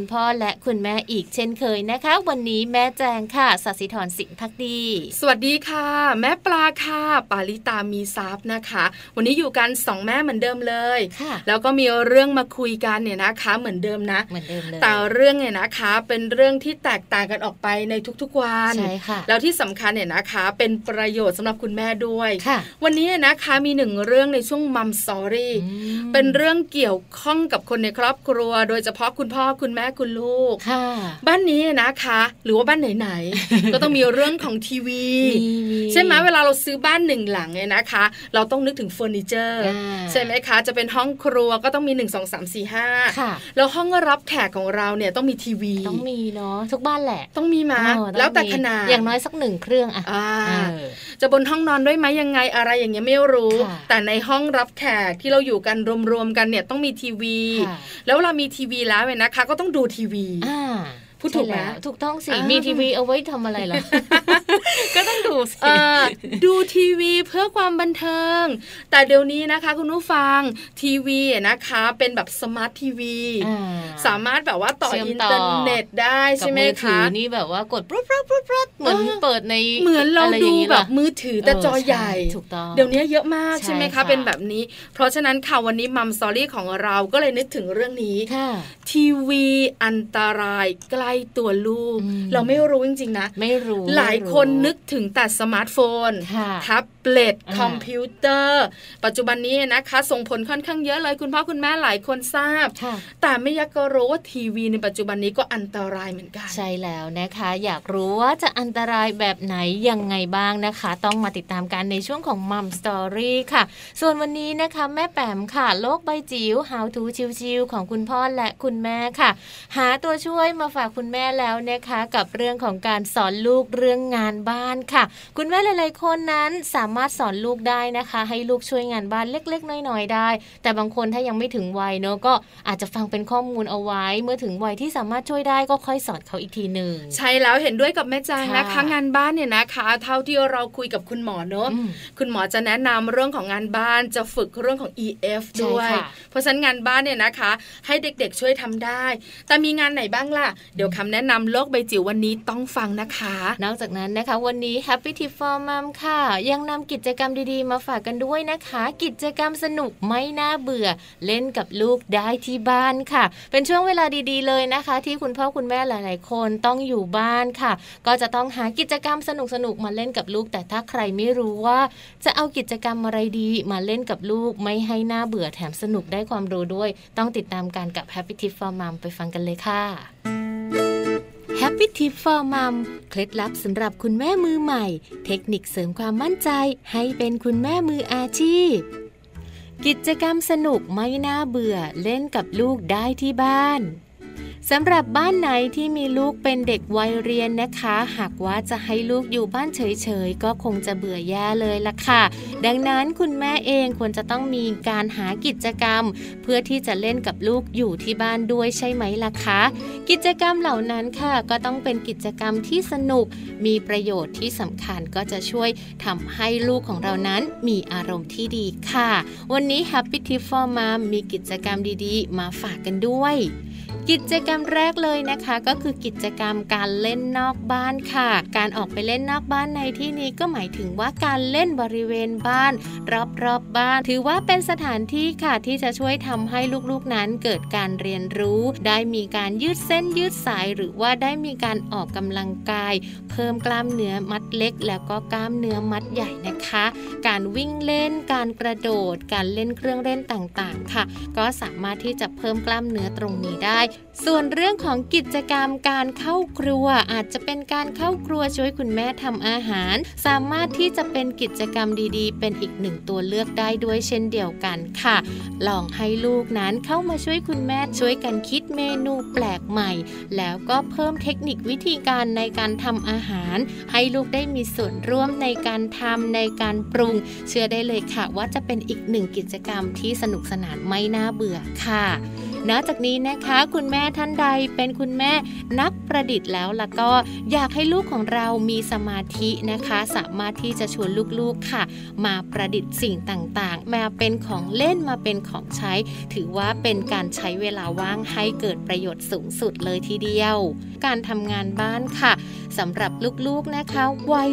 คุณพ่อและคุณแม่อีกเช่นเคยนะคะ วันนี้แม่แจงค่ะสัสิธรสิงห์พักดี สวัสดีค่ะ แม่ปลาค่ะปาลิตามีซับนะคะ วันนี้อยู่กันสองแม่เหมือนเดิมเลยค่ะแล้วก็มีเรื่องมาคุยกันเนี่ยนะคะ เหมือนเดิมนะเหมือนเดิมเลยแต่เรื่องเนี่ยนะคะ เป็นเรื่องที่แตกต่างกันออกไปในทุกๆวันใช่ค่ะแล้วที่สำคัญเนี่ยนะคะ เป็นประโยชน์สำหรับคุณแม่ด้วยค่ะวันนี้นะคะมีหนึ่งเรื่องในช่วง Mom's Storyเป็นเรื่องเกี่ยวข้องกับคนในครอบครัว โดยเฉพาะคุณพ่อคุณแม่คุณลูกค่ะ บ้านนี้นะคะ หรือว่าบ้านไหนๆ ก็ต้องมีเรื่องของทีวี ใช่ไหมเวลาเราซื้อบ้านหนึ่งหลังเนี่ยนะคะ เราต้องนึกถึงเฟอร์นิเจอร์อ่าใช่ไหมคะ จะเป็นห้องครัวก็ต้องมี 1 2 3 4ค่ะ5แล้วห้องรับแขกของเราเนี่ยต้องมีทีวี ต้องมีเนาะทุกบ้านแหละ ต้องมีมาเออองแล้วแต่มีขนาดอย่างน้อยสักหนึ่งเครื่องอะอ่าเออจะบนห้องนอนด้วยไหมยังไงอะไรอย่างเงี้ยไม่รู้ค่ะแต่ในห้องรับแขกที่เราอยู่กันรวมๆกันเนี่ยต้องมีทีวีค่ะแล้วเวลามีทีวีแล้วเนี่ยนะคะ ก็ต้องดูทีวีอ่า พูดถูกไหมใช่แล้วถูกต้องสิอ่ามีมีทีวีเอาไว้ทำอะไรเหรอก็ต้องดูสิเอ่อดูทีวีเพื่อความบันเทิง แต่เดี๋ยวนี้นะคะ คุณผู้ฟังทีวีนะคะ เป็นแบบสมาร์ททีวีอ่าสามารถแบบว่าต่อเชื่อมอินต่อเทอร์เน็ตได้กับใช่ไหมมือถืคะอนี่แบบว่ากดปุ๊บปุ๊บปุ๊บปุ๊บเหมือนเออเปิดในเหมือนเราะไอย่ดูงนี้แบเหรบมือถือแต่จอใหญ่เถูกต้องเดี๋ยวนี้เยอะมากใช่ใช่ไหมคะค่ะเป็นแบบนี้ เพราะฉะนั้นค่ะวันนี้ Mom's Story ของเราก็เลยนึกถึงเรื่องนี้ค่ะทีวีอันตรายใกล้ตัวลูกอืมเราไม่รู้จริงๆนะ ไม่รู้ หลายคนนึกถึงแต่สมาร์ทโฟนค่ะแท็บเล็ตอ่าคอมพิวเตอร์ ปัจจุบันนี้นะคะ ส่งผลค่อนข้างเยอะเลยคุณพ่อคุณแม่หลายคนทราบค่ะแต่ไม่อยากก็รู้ว่าทีวีในปัจจุบันนี้ก็อันตรายเหมือนกัน ใช่แล้วนะคะ อยากรู้ว่าจะอันตรายแบบไหนยังไงบ้างนะคะ ต้องมาติดตามกันในช่วงของมัมสตอรี่ค่ะ ส่วนวันนี้นะคะแม่แปมค่ะ โลกใบจิ๋ว How to ชิวๆของคุณพ่อและคุณแม่ค่ะ หาตัวช่วยมาฝากคุณแม่แล้วนะคะ กับเรื่องของการสอนลูกเรื่องงานบ้านค่ะ คุณแม่หลาย ๆ คนนั้นสามารถสอนลูกได้นะคะ ให้ลูกช่วยงานบ้านเล็ก ๆ น้อย ๆ ได้ แต่บางคนถ้ายังไม่ถึงวัยเนอะก็อาจจะฟังเป็นข้อมูลเอาไว้ เมื่อถึงวัยที่สามารถช่วยได้ก็ค่อยสอนเขาอีกทีหนึ่งใช่แล้วเห็นด้วยกับแม่แจงนะคะค่ะงานบ้านเนี่ยนะคะ เท่าที่เราคุยกับคุณหมอเนอะอืมคุณหมอจะแนะนำเรื่องของงานบ้านจะฝึกเรื่องของ EF ใช่ด้วยค่ะเพราะฉะนั้นงานบ้านเนี่ยนะคะ ให้เด็กๆช่วยทำได้ แต่มีงานไหนบ้างล่ะเดี๋ยวคำแนะนำโลกใบจิ๋ววันนี้ต้องฟังนะคะ นอกจากนั้นนะคะ วันนี้ Happy Tip for Mom ค่ะ ยังนำกิจกรรมดีๆ มาฝากกันด้วยนะคะ กิจกรรมสนุกไม่น่าเบื่อ เล่นกับลูกได้ที่บ้านค่ะ เป็นช่วงเวลาดีๆ เลยนะคะ ที่คุณพ่อคุณแม่หลายๆ คนต้องอยู่บ้านค่ะ ก็จะต้องหากิจกรรมสนุกๆมาเล่นกับลูก แต่ถ้าใครไม่รู้ว่า จะเอากิจกรรมอะไรดีมาเล่นกับลูก ไม่ให้น่าเบื่อแถมสนุกได้ความรู้ด้วย ต้องติดตามกันกับ Happy Tip for Mom ไปฟังกันเลยค่ะ Happy Tip for Mom เคล็ดลับสำหรับคุณแม่มือใหม่ เทคนิคเสริมความมั่นใจให้เป็นคุณแม่มืออาชีพ กิจกรรมสนุกไม่น่าเบื่อเล่นกับลูกได้ที่บ้าน สำหรับบ้านไหนที่มีลูกเป็นเด็กวัยเรียนนะคะ หากว่าจะให้ลูกอยู่บ้านเฉยๆ ก็คงจะเบื่อแย่เลยล่ะค่ะ ดังนั้นคุณแม่เองควรจะต้องมีการหากิจกรรม เพื่อที่จะเล่นกับลูกอยู่ที่บ้านด้วยใช่ไหมล่ะคะ กิจกรรมเหล่านั้นค่ะ ก็ต้องเป็นกิจกรรมที่สนุก มีประโยชน์ที่สำคัญก็จะช่วยทำให้ลูกของเรานั้นมีอารมณ์ที่ดีค่ะ วันนี้ Happy Tip for Mom มีกิจกรรมดีๆ มาฝากกันด้วย กิจกรรมแรกเลยนะคะก็คือกิจกรรมการเล่นนอกบ้านค่ะ การออกไปเล่นนอกบ้านในที่นี้ก็หมายถึงว่าการเล่นบริเวณบ้าน รอบๆบบ้าน ถือว่าเป็นสถานที่ค่ะที่จะช่วยทำให้ลูกๆนั้นเกิดการเรียนรู้ ได้มีการยืดเส้นยืดสาย หรือว่าได้มีการออกกำลังกาย เพิ่มกล้ามเนื้อมัดเล็ก แล้วก็กล้ามเนื้อมัดใหญ่นะคะ การวิ่งเล่น การกระโดด การเล่นเครื่องเล่นต่างๆ ค่ะ ก็สามารถที่จะเพิ่มกล้ามเนื้อตรงนี้ได้ส่วนเรื่องของกิจกรรมการเข้าครัวอาจจะเป็นการเข้าครัวช่วยคุณแม่ทำอาหาร สามารถที่จะเป็นกิจกรรมดีๆ เป็นอีกหนึ่งตัวเลือกได้ด้วยเช่นเดียวกันค่ะ ลองให้ลูกนั้นเข้ามาช่วยคุณแม่ช่วยกันคิดเมนูแปลกใหม่ แล้วก็เพิ่มเทคนิควิธีการในการทำอาหาร ให้ลูกได้มีส่วนร่วมในการทำในการปรุง เชื่อได้เลยค่ะว่าจะเป็นอีกหนึ่งกิจกรรมที่สนุกสนานไม่น่าเบื่อค่ะ นอกจากนี้นะคะ คุณแม่ท่านใดเป็นคุณแม่นักประดิษฐ์แล้วล้วก็อยากให้ลูกของเรามีสมาธินะคะ สามารถที่จะชวนลูกๆค่ะ มาประดิษฐ์สิ่งต่างๆ มาเป็นของเล่นมาเป็นของใช้ ถือว่าเป็นการใช้เวลาว่างให้เกิดประโยชน์สูงสุดเลยทีเดียว การทำงานบ้านค่ะสำหรับลูกๆนะคะวัย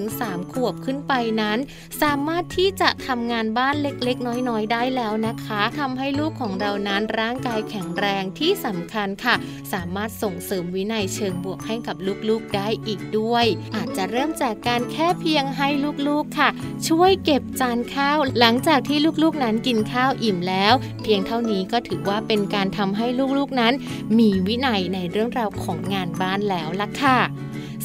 2-3 ขวบขึ้นไปนั้น สามารถที่จะทำงานบ้านเล็กๆ น้อยๆ ได้แล้วนะคะทำให้ลูกของเรานั้นร่างกายแข็งแรงที่สำคัญค่ะ สามารถส่งเสริมวินัยเชิงบวกให้กับลูกๆได้อีกด้วย อาจจะเริ่มจากการแค่เพียงให้ลูกๆค่ะ ช่วยเก็บจานข้าว หลังจากที่ลูกๆนั้นกินข้าวอิ่มแล้ว เพียงเท่านี้ก็ถือว่าเป็นการทำให้ลูกๆนั้น มีวินัยในเรื่องราวของงานบ้านแล้วล่ะค่ะ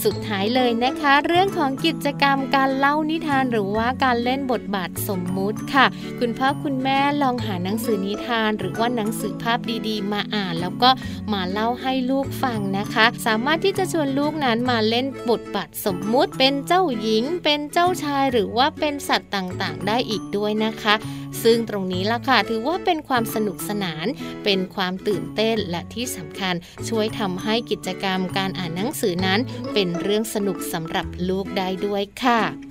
สุดท้ายเลยนะคะ เรื่องของกิจกรรมการเล่านิทานหรือว่าการเล่นบทบาทสมมุติค่ะ คุณพ่อคุณแม่ลองหาหนังสือนิทาน หรือว่าหนังสือภาพดีๆ มาอ่าน แล้วก็มาเล่าให้ลูกฟังนะคะ สามารถที่จะชวนลูกนั้นมาเล่นบทบาทสมมุติเป็นเจ้าหญิง เป็นเจ้าชายหรือว่าเป็นสัตว์ต่างๆ ได้อีกด้วยนะคะ ซึ่งตรงนี้ล่ะค่ะถือว่าเป็นความสนุกสนาน เป็นความตื่นเต้นและที่สำคัญช่วยทำให้กิจกรรมการอ่านหนังสือนั้น เป็นเรื่องสนุกสำหรับลูกได้ด้วยค่ะ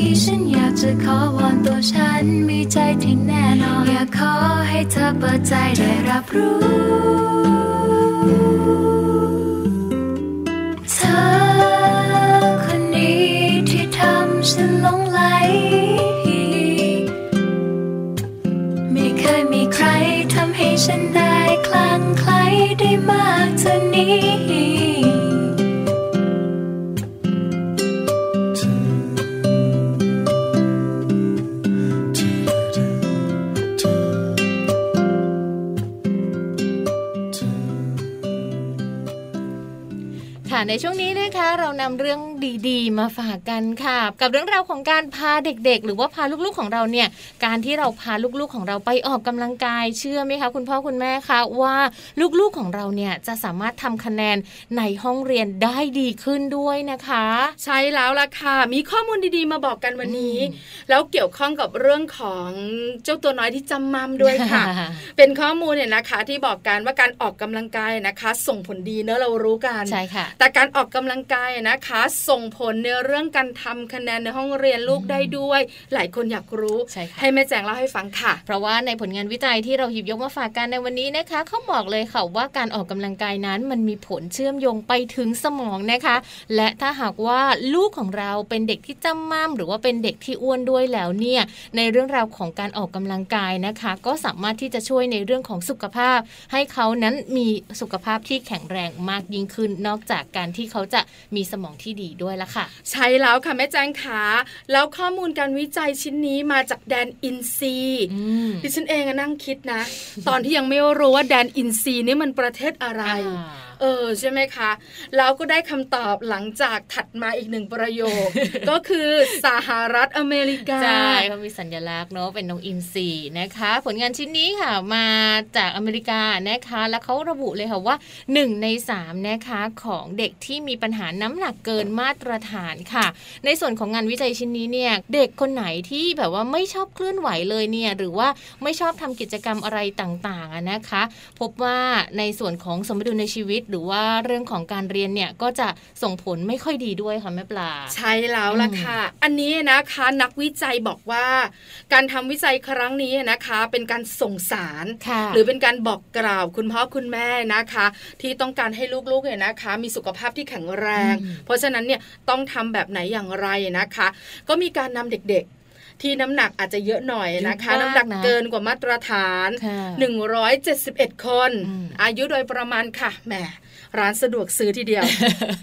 ี้ฉันอยากจะขอวอนตัวฉันมีใจที่แน่นอน อยากขอให้เธอเปิดใจได้รับรู้ เธอคนนี้ที่ทำฉันหลงไหล ไม่เคยมีใครทำให้ฉันได้คลั่งไคล้ได้มากเท่านี้ ในช่วงนี้นะคะเรานำเรื่อง ดีๆ มาฝากกันค่ะ กับเรื่องราวของการพาเด็กๆ หรือว่าพาลูกๆของเราเนี่ย การที่เราพาลูกๆของเราไปออกกำลังกายเชื่อไหมคะ คุณพ่อคุณแม่คะว่าลูกๆของเราเนี่ยจะสามารถทำคะแนนในห้องเรียนได้ดีขึ้นด้วยนะคะ ใช่แล้วล่ะค่ะ มีข้อมูลดีๆ มาบอกกันวันนี้ แล้วเกี่ยวข้องกับเรื่องของเจ้าตัวน้อยที่จำมัมด้วยค่ะ เป็นข้อมูลเนี่ยนะคะที่บอกกันว่าการออกกำลังกายนะคะ ส่งผลดีเนอะเรารู้กันใช่ค่ะแต่การออกกำลังกายนะคะส่งผลในเรื่องการทำคะแนนในห้องเรียนลูกได้ด้วย หลายคนอยากรู้ใช่ให้แม่แจงเล่าให้ฟังค่ะ เพราะว่าในผลงานวิจัยที่เราหยิบยกมาฝากกันในวันนี้นะคะเขาบอกเลยค่ะว่าการออกกำลังกายนั้นมันมีผลเชื่อมโยงไปถึงสมองนะคะ และถ้าหากว่าลูกของเราเป็นเด็กที่จำม่ำหรือว่าเป็นเด็กที่อ้วนด้วยแล้วเนี่ยในเรื่องราวของการออกกำลังกายนะคะ ก็สามารถที่จะช่วยในเรื่องของสุขภาพ ให้เขานั้นมีสุขภาพที่แข็งแรงมากยิ่งขึ้น นอกจากการที่เขาจะมีสมองที่ดีด้วยละค่ะ ใช่แล้วค่ะแม่แจ้งขาแล้วข้อมูลการวิจัยชิ้นนี้มาจากแดนอินซีดิฉันเองนั่งคิดนะ ตอนที่ยังไม่รู้ว่าแดนอินซีนี่มันประเทศอะไร เออใช่ไหมคะ แล้วก็ได้คำตอบหลังจากถัดมาอีกหนึ่งประโยค ก็คือสหรัฐอเมริกาใช่เขามีสัญลักษณ์เนาะเป็นนกอินทรีนะคะ ผลงานชิ้นนี้ค่ะมาจากอเมริกานะคะ แล้วเขาระบุเลยค่ะว่า 1 ใน 3 นะคะของเด็กที่มีปัญหาน้ำหนักเกินมาตรฐานค่ะ ในส่วนของงานวิจัยชิ้นนี้เนี่ยเด็กคนไหนที่แบบว่าไม่ชอบเคลื่อนไหวเลยเนี่ยหรือว่าไม่ชอบทำกิจกรรมอะไรต่างๆนะคะ พบว่าในส่วนของสมดุลในชีวิตหรือว่าเรื่องของการเรียนเนี่ยก็จะส่งผลไม่ค่อยดีด้วยค่ะแม่ปลา ใช่แล้วล่ะค่ะ อันนี้นะคะนักวิจัยบอกว่า การทำวิจัยครั้งนี้นะคะ เป็นการส่งสารค่ะหรือเป็นการบอกกล่าวคุณพ่อคุณแม่นะคะ ที่ต้องการให้ลูกๆเนี่ยนะคะ มีสุขภาพที่แข็งแรงอืมเพราะฉะนั้นเนี่ยต้องทำแบบไหนอย่างไรนะคะ ก็มีการนำเด็กๆที่น้ำหนักอาจจะเยอะหน่อยนะคะเยอะมากน้ำหนักนะเกินกว่ามาตรฐานค่ะ171 คนอืมอายุโดยประมาณค่ะแหม ร้านสะดวกซื้อทีเดียว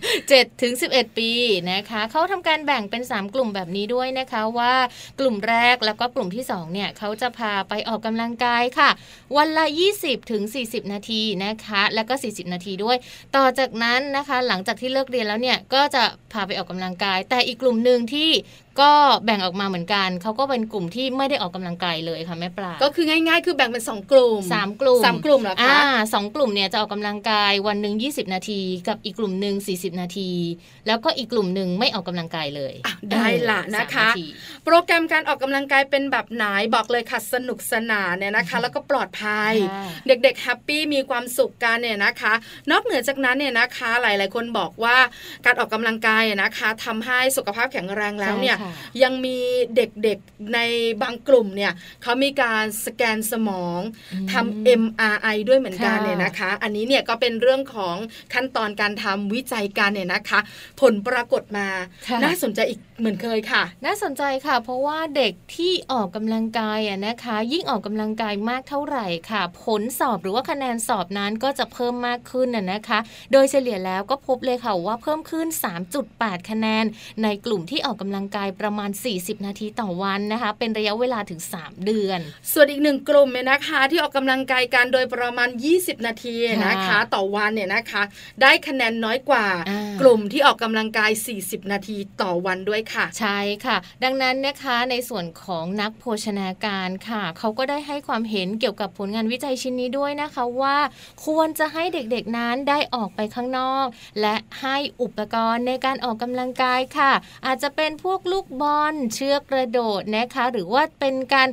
7ถึง11 ปีนะคะเขาทำการแบ่งเป็น 3 กลุ่มแบบนี้ด้วยนะคะว่ากลุ่มแรกแล้วก็กลุ่มที่2เนี่ยเขาจะพาไปออกกำลังกายค่ะ วันละ 20ถึง40 นาทีนะคะ แล้วก็ 40 นาทีด้วย ต่อจากนั้นนะคะหลังจากที่เลิกเรียนแล้วเนี่ยก็จะพาไปออกกำลังกาย แต่อีกกลุ่มหนึ่งที่ ก็แบ่งออกมาเหมือนกัน เขาก็เป็นกลุ่มที่ไม่ได้ออกกำลังกายเลยค่ะแม่ปลา ก็คือง่ายๆ คือแบ่งเป็นสองกลุ่มสามกลุ่มสามกลุ่มเหรออ่าคะสองกลุ่มเนี่ยจะออกกำลังกายวันหนึ่ง20 นาที กับอีกกลุ่มหนึ่ง40 นาที แล้วก็อีกกลุ่มหนึ่งไม่ออกกำลังกายเลยอะได้ละเออนะคะสามาทีโปรแกรมการออกกำลังกายเป็นแบบไหนบอกเลยค่ะสนุกสนานเนี่ยนะคะ แล้วก็ปลอดภัยค่ะเด็กๆแฮปปี้มีความสุขกันเนี่ยนะคะ นอกเหนือจากนั้นเนี่ยนะคะ หลายๆคนบอกว่าการออกกำลังกายอะนะคะทำให้สุขภาพแข็งแรงแล้วเนี่ยใช่ค่ะยังมีเด็กๆในบางกลุ่มเนี่ยเขามีการสแกนสมองทำ MRI ด้วยเหมือนกันค่ะเนี่ยนะคะ อันนี้เนี่ยก็เป็นเรื่องของขั้นตอนการทำวิจัยการเนี่ยนะคะ ผลปรากฏมาค่ะน่าสนใจอีกเหมือนเคยค่ะ น่าสนใจค่ะ เพราะว่าเด็กที่ออกกำลังกายอะนะคะ ยิ่งออกกำลังกายมากเท่าไหร่ค่ะ ผลสอบหรือว่าคะแนนสอบนั้นก็จะเพิ่มมากขึ้นน่ะนะคะ โดยเฉลี่ยแล้วก็พบเลยค่ะว่าเพิ่มขึ้น 3.8 คะแนน ในกลุ่มที่ออกกำลังกายประมาณ 40 นาทีต่อวันนะคะ เป็นระยะเวลาถึง 3 เดือน ส่วนอีกหนึ่งกลุ่มเนี่ยนะคะ ที่ออกกำลังกายกันโดยประมาณ 20 นาทีนะคะค่ะต่อวันเนี่ยนะคะ ได้คะแนนน้อยกว่าอ่ากลุ่มที่ออกกำลังกาย 40 นาทีต่อวันด้วยค่ะ ใช่ค่ะ ดังนั้นนะคะในส่วนของนักโภชนาการค่ะ เขาก็ได้ให้ความเห็นเกี่ยวกับผลงานวิจัยชิ้นนี้ด้วยนะคะว่า ควรจะให้เด็กๆนั้นได้ออกไปข้างนอก และให้อุปกรณ์ในการออกกำลังกายค่ะ อาจจะเป็นพวกลูกบอลเชือกกระโดดนะคะ หรือว่าเป็นการ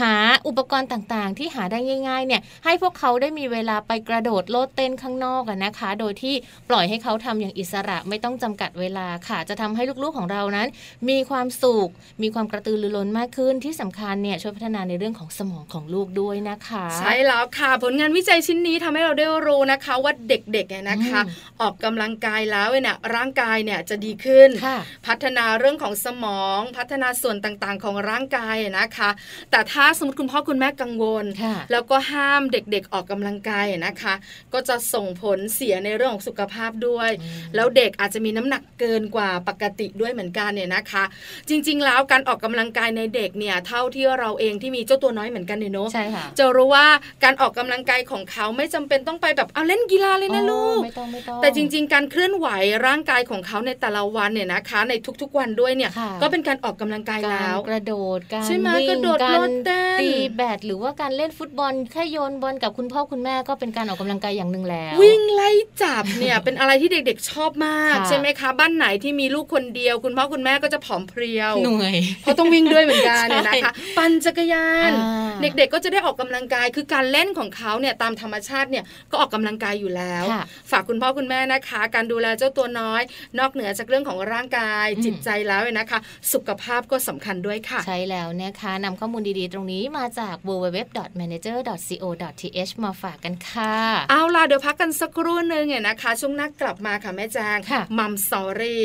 หาอุปกรณ์ต่างๆ ที่หาได้ง่ายๆเนี่ยให้พวกเขาได้มีเวลาไปกระโดดโลดเต้นข้างนอกอะนะคะ โดยที่ปล่อยให้เขาทำอย่างอิสระไม่ต้องจำกัดเวลาค่ะ จะทำให้ลูกๆของเรานั้น มีความสุขมีความกระตือรือร้นมากขึ้นที่สำคัญเนี่ยช่วยพัฒนาในเรื่องของสมองของลูกด้วยนะคะ ใช่แล้วค่ะ ผลงานวิจัยชิ้นนี้ทำให้เราได้รู้นะคะว่าเด็กๆเนี่ยนะคะอืมออกกำลังกายแล้วเนี่ยร่างกายเนี่ยจะดีขึ้นค่ะพัฒนาเรื่องของสมองพัฒนาส่วนต่างๆ ของร่างกายนะคะ แต่ถ้าสมมติคุณพ่อคุณแม่กังวลค่ะแล้วก็ห้ามเด็กๆออกกำลังกายนะคะ ก็จะส่งผลเสียในเรื่องของสุขภาพด้วยอืมแล้วเด็กอาจจะมีน้ำหนักเกินกว่าปกติด้วยเหมือนกันเนี่ยนะคะ จริง ๆ แล้วการออกกำลังกายในเด็กเนี่ยเท่าที่เราเองที่มีเจ้าตัวน้อยเหมือนกันเนี่ยเนาะใช่ค่ะจะรู้ว่าการออกกำลังกายของเขาไม่จำเป็นต้องไปแบบเอาเล่นกีฬาเลยนะลูกไม่ต้องไม่ต้องแต่จริง ๆ การเคลื่อนไหวร่างกายของเขาในแต่ละวันเนี่ยนะคะ ในทุกๆวันด้วยเนี่ยค่ะก็เป็นการออกกำลังกายการแล้วกระโดดการใช่ไหมวิ่งกระโดดการโลดเต้นตีแบดหรือว่าการเล่นฟุตบอลแค่โยนบอลกับคุณพ่อคุณแม่ก็เป็นการออกกำลังกายอย่างหนึ่งแล้ว วิ่งไล่จับเนี่ยเป็นอะไรที่เด็กๆชอบมากค่ะใช่ไหมคะ บ้านไหนที่มีลูกคนเดียว คุณพ่อคุณแม่ก็จะผอมเพรียวเหนื่อยเพราะต้องวิ่งด้วยเหมือนกันเนี่ยใช่นะคะปั่นจักรยานอ่าเด็กๆก็จะได้ออกกำลังกายคือการเล่นของเขาเนี่ยตามธรรมชาติเนี่ยก็ออกกำลังกายอยู่แล้วค่ะฝากคุณพ่อคุณแม่นะคะ การดูแลเจ้าตัวน้อย นอกเหนือจากเรื่องของร่างกายอืมจิตใจแล้วเนี่ยนะคะ สุขภาพก็สำคัญด้วยค่ะ ใช่แล้วนะคะนำข้อมูลดีๆตรงนี้มาจาก www.manager.co.th มาฝากกันค่ะ เอาล่ะเดี๋ยวพักกันสักครู่หนึงเนี่ยนะคะ ช่วงหน้ากลับมาค่ะแม่แจงค่ะมัมสอรี่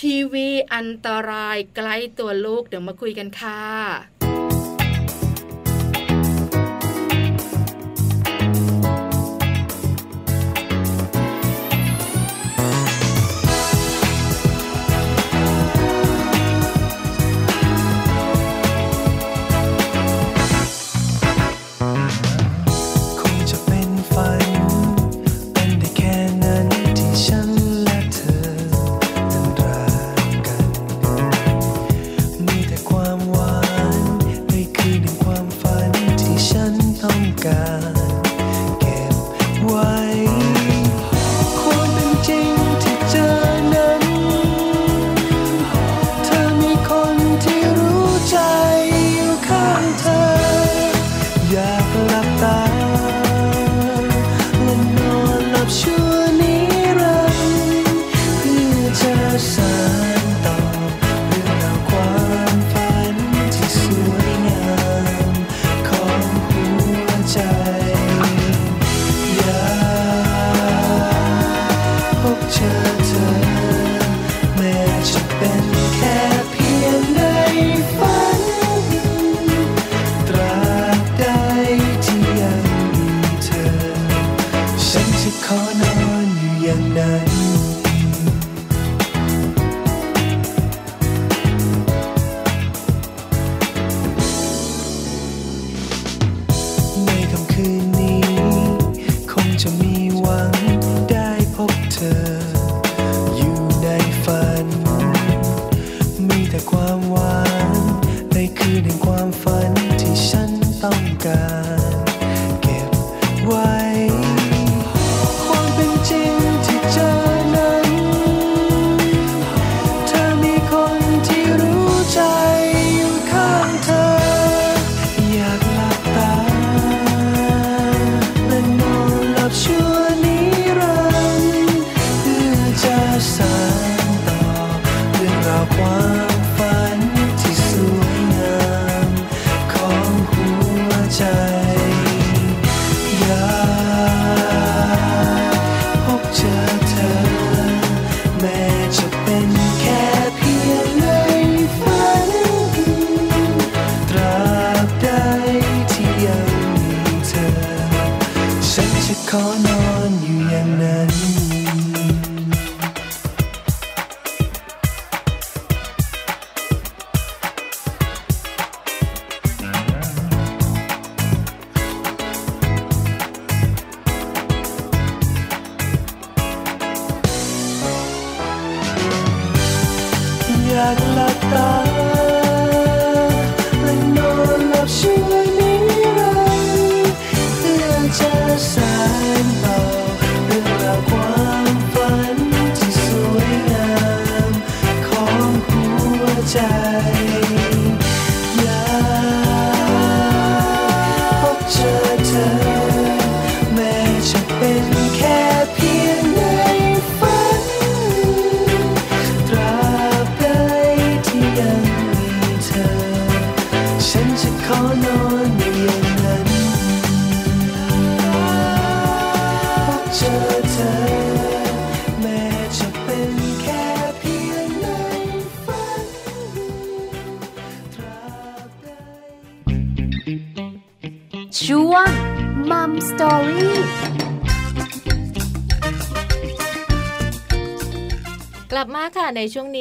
ทีวีอันตรายใกล้ตัวลูกเดี๋ยวมาคุยกันค่ะ God.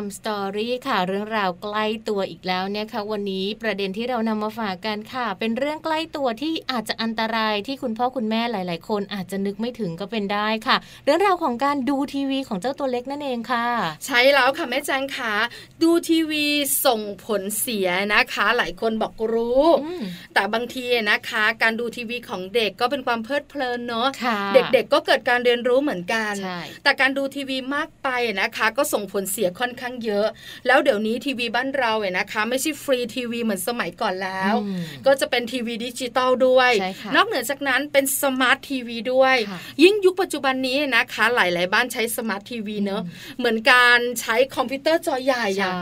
มัมสตอรี่ค่ะเรื่องราวใกล้ตัวอีกแล้วนะคะวันนี้ประเด็นที่เรานำมาฝากกันค่ะ เป็นเรื่องใกล้ตัวที่อาจจะอันตรายที่คุณพ่อคุณแม่หลาย ๆ คนอาจจะนึกไม่ถึงก็เป็นได้ค่ะ เรื่องราวของการดูทีวีของเจ้าตัวเล็กนั่นเองค่ะ ใช่แล้วค่ะแม่แจงค่ะดูทีวีส่งผลเสียนะคะ หลายคนบอกรู้อืมแต่บางทีนะคะ การดูทีวีของเด็กก็เป็นความเพลิดเพลินเนาะค่ะเด็ก ๆ ก็เกิดการเรียนรู้เหมือนกันใช่แต่การดูทีวีมากไปนะคะ ก็ส่งผลเสียค่อนข้างเยอะ แล้วเดี๋ยวนี้ทีวีบ้านเราเนี่ยนะคะ ไม่ใช่ฟรีทีวีเหมือนสมัยก่อนแล้วอืมก็จะเป็นทีวีดิจิตอลด้วยใช่ค่ะนอกเหนือจากนั้นเป็นสมาร์ททีวีด้วยค่ะยิ่งยุคปัจจุบันนี้นะคะ หลาย ๆ บ้านใช้สมาร์ททีวีเนอะเหมือนการใช้คอมพิวเตอร์จอใหญ่ใช่อะ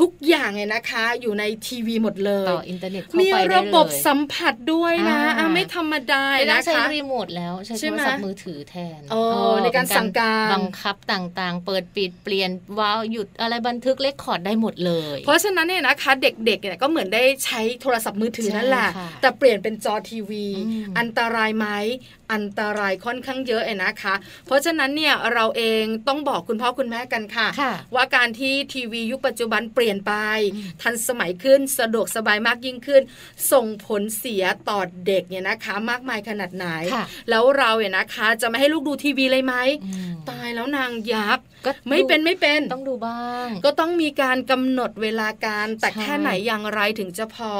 ทุกอย่างเนี่ยนะคะ อยู่ในทีวีหมดเลยต่ออินเทอร์เน็ตเข้ามีไปได้เลยระบบสัมผัสด้วยนะอ่าอะไม่ธรรมดาไม่ต้อนะงใช้คะรีโมทแล้วใช้ใช่โทไหมรศัพท์มือถือแทนโอ้เออในการเป็สั่งการบังคับต่างๆ เปิดปิดเปลี่ยนว้าวหยุดอะไรบันทึก record ได้หมดเลย เพราะฉะนั้นเนี่ยนะคะเด็กๆเนี่ยก็เหมือนได้ใช้โทรศัพท์มือถือนั่นแหละใช่ค่ะแต่เปลี่ยนเป็นจอทีวีอืมอันตรายไหมอันตรายค่อนข้างเยอะเองนะคะ เพราะฉะนั้นเนี่ยเราเองต้องบอกคุณพ่อคุณแม่กันค่ะค่ะว่าการที่ทีวียุคปัจจุบันเปลี่ยนไปอืมทันสมัยขึ้นสะดวกสบายมากยิ่งขึ้น ส่งผลเสียต่อเด็กเนี่ยนะคะ มากมายขนาดไหนค่ะแล้วเราเนี่ยนะคะจะไม่ให้ลูกดูทีวีเลยไหมอืมตายแล้วนางยักษ์ก็ไม่เป็นไม่เป็นต้องดูบ้างก็ต้องมีการกำหนดเวลาการ แต่ใช่แค่ไหนอย่างไรถึงจะพอ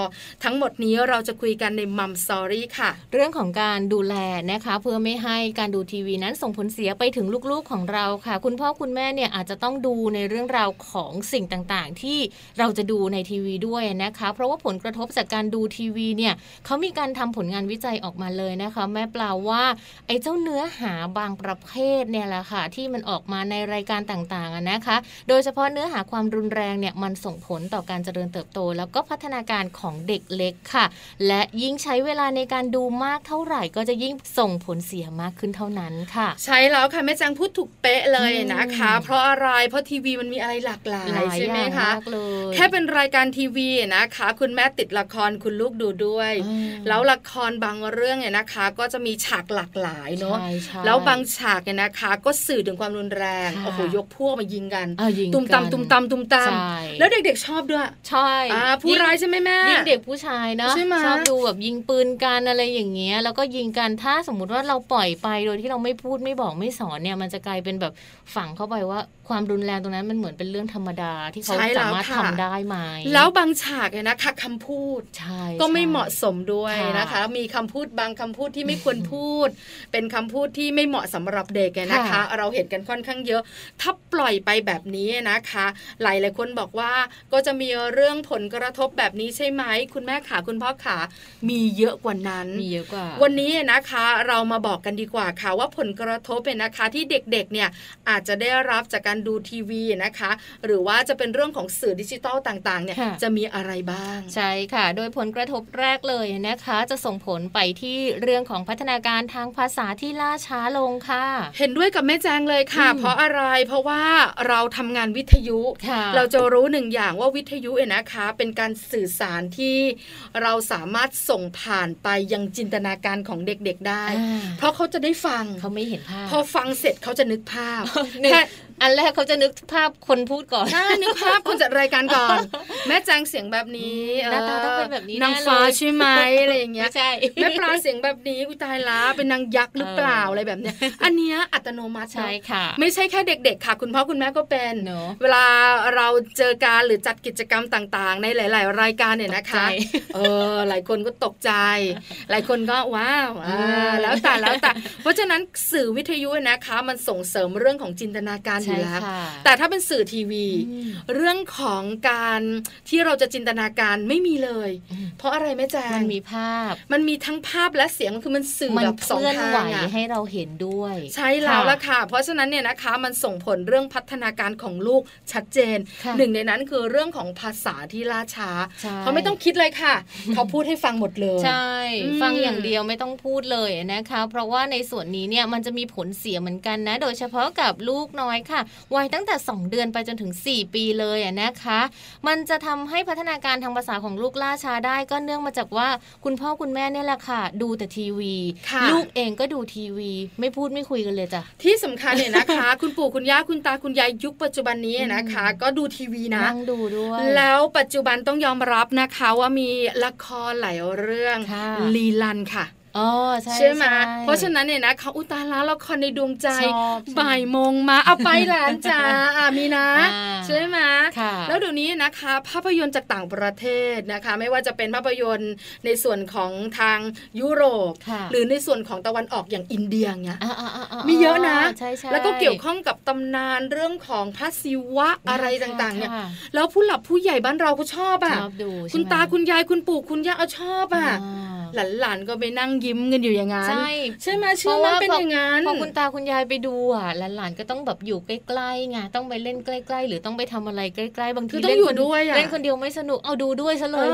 ทั้งหมดนี้เราจะคุยกันในมัมสอรี่ค่ะ เรื่องของการดูแลนะคะ เพื่อไม่ให้การดูทีวีนั้นส่งผลเสียไปถึงลูกๆของเราค่ะ คุณพ่อคุณแม่เนี่ยอาจจะต้องดูในเรื่องราวของสิ่งต่างๆ ที่เราจะดูในทีวีด้วยนะคะ เพราะว่าผลกระทบจากการดูทีวีเนี่ยเขามีการทำผลงานวิจัยออกมาเลยนะคะ แม่เปล่าว่าไอ้เจ้าเนื้อหาบางประเภทเนี่ยแหละค่ะที่มันออกมาในรายการต่างๆอะนะคะ โดยเฉพาะเนื้อหาความรุนแรงเนี่ยมันส่งผลต่อการเจริญเติบโต แล้วก็พัฒนาการของเด็กเล็กค่ะ และยิ่งใช้เวลาในการดูมากเท่าไหร่ก็จะยิ่งส่งผลเสียมากขึ้นเท่านั้นค่ะ ใช่แล้วค่ะแม่แจงพูดถูกเป๊ะเลยนะคะอืมเพราะอะไรเพราะทีวีมันมีอะไรหลากหลายหลายใช่ไหมอย่างคะมากเลยแค่เป็นรายการทีวีนะคะ คุณแม่ติดละครคุณลูกดูด้วยอืมแล้วละครบางเรื่องเนี่ยนะคะ ก็จะมีฉากหลากหลายเนาะใช่ใช่แล้วบางฉากเนี่ยนะคะ ก็สื่อถึงความรุนแรงค่ะโอ้โหยกพวกมายิงกันเอายิงตุ้มกัตำนตุ้มตำตุ้มตใช่ำแล้วเด็กๆชอบด้วย ใช่อ่าผู้ร้ายใช่ไหมแม่ยิ่งเด็กผู้ชายเนอะใช่ไหมชอบดูแบบยิงปืนกันอะไรอย่างเงี้ย แล้วก็ยิงกันถ้าสมมุติว่าเราปล่อยไปโดยที่เราไม่พูดไม่บอกไม่สอนเนี่ย มันจะกลายเป็นแบบฝังเข้าไปว่า ความรุนแรงตรงนั้นมันเหมือนเป็นเรื่องธรรมดาที่เขาใช่แล้วสามารถค่ะทำได้ไหมแล้วบางฉากเนี่ยนะคะคำพูดใช่ก็ไม่ใช่เหมาะสมด้วยค่ะนะคะ มีคำพูดบางคำพูดที่ไม่ควรพูด เป็นคำพูดที่ไม่เหมาะสำหรับเด็กไงนะคะค่ะเราเห็นกันค่อนข้างเยอะ ถ้าปล่อยไปแบบนี้นะคะ หลายหลายๆคนบอกว่าก็จะมีเรื่องผลกระทบแบบนี้ใช่ไหมคุณแม่ขาคุณพ่อขามีเยอะกว่านั้นมีเยอะกว่า วันนี้นะคะเรามาบอกกันดีกว่าค่ะว่าผลกระทบเป็นนะคะที่เด็กๆเนี่ยอาจจะได้รับจากการดูทีวีนะคะ หรือว่าจะเป็นเรื่องของสื่อดิจิตอลต่างๆเนี่ยค่ะจะมีอะไรบ้าง ใช่ค่ะ โดยผลกระทบแรกเลยนะคะ จะส่งผลไปที่เรื่องของพัฒนาการทางภาษาที่ล่าช้าลงค่ะ เห็นด้วยกับแม่แจงเลยค่ะอืมเพราะอะไรเพราะว่าเราทำงานวิทยุค่ะเราจะรู้หนึ่งอย่างว่าวิทยุเนี่ยนะคะ เป็นการสื่อสารที่เราสามารถส่งผ่านไปยังจินตนาการของเด็กๆได้อ่าเพราะเขาจะได้ฟังเขาไม่เห็นภาพ พอฟังเสร็จเขาจะนึกภาพนึกแค่ อันแรกเขาจะนึกภาพคนพูดก่อนใช่นึกภาพคนจัดรายการก่อน แม่แจงเสียงแบบนี้หน้าตาต้องเป็นแบบนี้นางแน่เลยฟ้าใช่ไหมอะไรอย่างเงี้ยไม่ใช่แม่ปลาเสียงแบบนี้อุยตายละเป็นนางยักษ์หรือเปล่าเออออะไรแบบเนี้ย อันเนี้ยอัตโนมัติเนอะใช่ค่ะ ไม่ใช่แค่เด็กๆค่ะ คุณพ่อคุณแม่ก็เป็นเนอะเวลาเราเจอการหรือจัดกิจกรรมต่างๆ ในหลาย ๆ รายการเนี่ยนะคะตกใจเออหลายคนก็ตกใจ หลายคนก็ว้าวอ่าอืมแล้วแต่แล้วแต่เพราะฉะนั้นสื่อวิทยุนะคะ มันส่งเสริมเรื่องของจินตนาการอยู่ใช่แล้วค่ะแต่ถ้าเป็นสื่อทีวีอืมเรื่องของการที่เราจะจินตนาการไม่มีเลยอืมเพราะอะไรแม่แจงมันมีภาพ มันมีทั้งภาพและเสียงคือมันสื่อมันแบบเคสองลื่อนทาไหวงอะให้เราเห็นด้วย ใช่แล้วล่ะค่ะ เพราะฉะนั้นเนี่ยนะคะมันส่งผลเรื่องพัฒนาการของลูกชัดเจนค่ะหนึ่งในนั้นคือเรื่องของภาษาที่ล่าช้าใช่เขาไม่ต้องคิดเลยค่ะ เขาพูดให้ฟังหมดเลย ใช่อืมฟังอย่างเดียวไม่ต้องพูดเลยนะคะ เพราะว่าในส่วนนี้เนี่ยมันจะมีผลเสียเหมือนกันนะ โดยเฉพาะกับลูกน้อยค่ะวัยตั้งแต่ 2 เดือนไปจนถึง 4 ปีเลยอะนะคะ มันจะทำให้พัฒนาการทางภาษาของลูกล่าช้าได้ก็เนื่องมาจากว่าคุณพ่อคุณแม่เนี่ยแหละค่ะ ดูแต่ทีวีค่ะลูกเองก็ดูทีวี ไม่พูดไม่คุยกันเลยจ้ะที่สำคัญเนี่ยนะคะ คุณปู่คุณย่าคุณตาคุณยายยุคปัจจุบันนี้นะคะ ก็ดูทีวีนะนั่งดูด้วยแล้วปัจจุบันต้องยอมรับนะคะว่ามีละครหลายเรื่องค่ะลีลันค่ะอ๋อ ใช่ใช่ไหมใช่เพราะฉะนั้นเนี่ยนะเขาอุยตาละละครในดวงใจชอบใช่ไหมบ่ายโมงมาเอาไปหลานจ๋าอะมีนะอ่าใช่ไหมค่ะแล้วเดี๋ยวนี้นะคะ ภาพยนตร์จากต่างประเทศนะคะ ไม่ว่าจะเป็นภาพยนตร์ในส่วนของทางยุโรปค่ะหรือในส่วนของตะวันออกอย่างอินเดียเงี้ยอ่าอ่าอ่าอ่ามีเยอะนะใช่ใช่แล้วก็เกี่ยวข้องกับตำนานเรื่องของพระศิวะอะไรต่างๆเนี่ยค่ะแล้วผู้หลับผู้ใหญ่บ้านเราก็ชอบอะชอบดูใช่คุณไหมตาคุณยายคุณปู่คุณย่าเอาชอบอะอ่าหลานๆก็ไปนั่งยิ้มกันอยู่อย่างนั้นใช่ใช่ไหมเชื่อว่าเป็นอย่างนั้นพอคุณตาคุณยายไปดูอะหลานๆก็ต้องแบบอยู่ใกล้ๆไงต้องไปเล่นใกล้ๆ หรือต้องไปทำอะไรใกล้ๆบางทีคือต้องเล่นอยู่คนด้วยเล่นคนเดียวไม่สนุกเอาดูด้วยซะเลย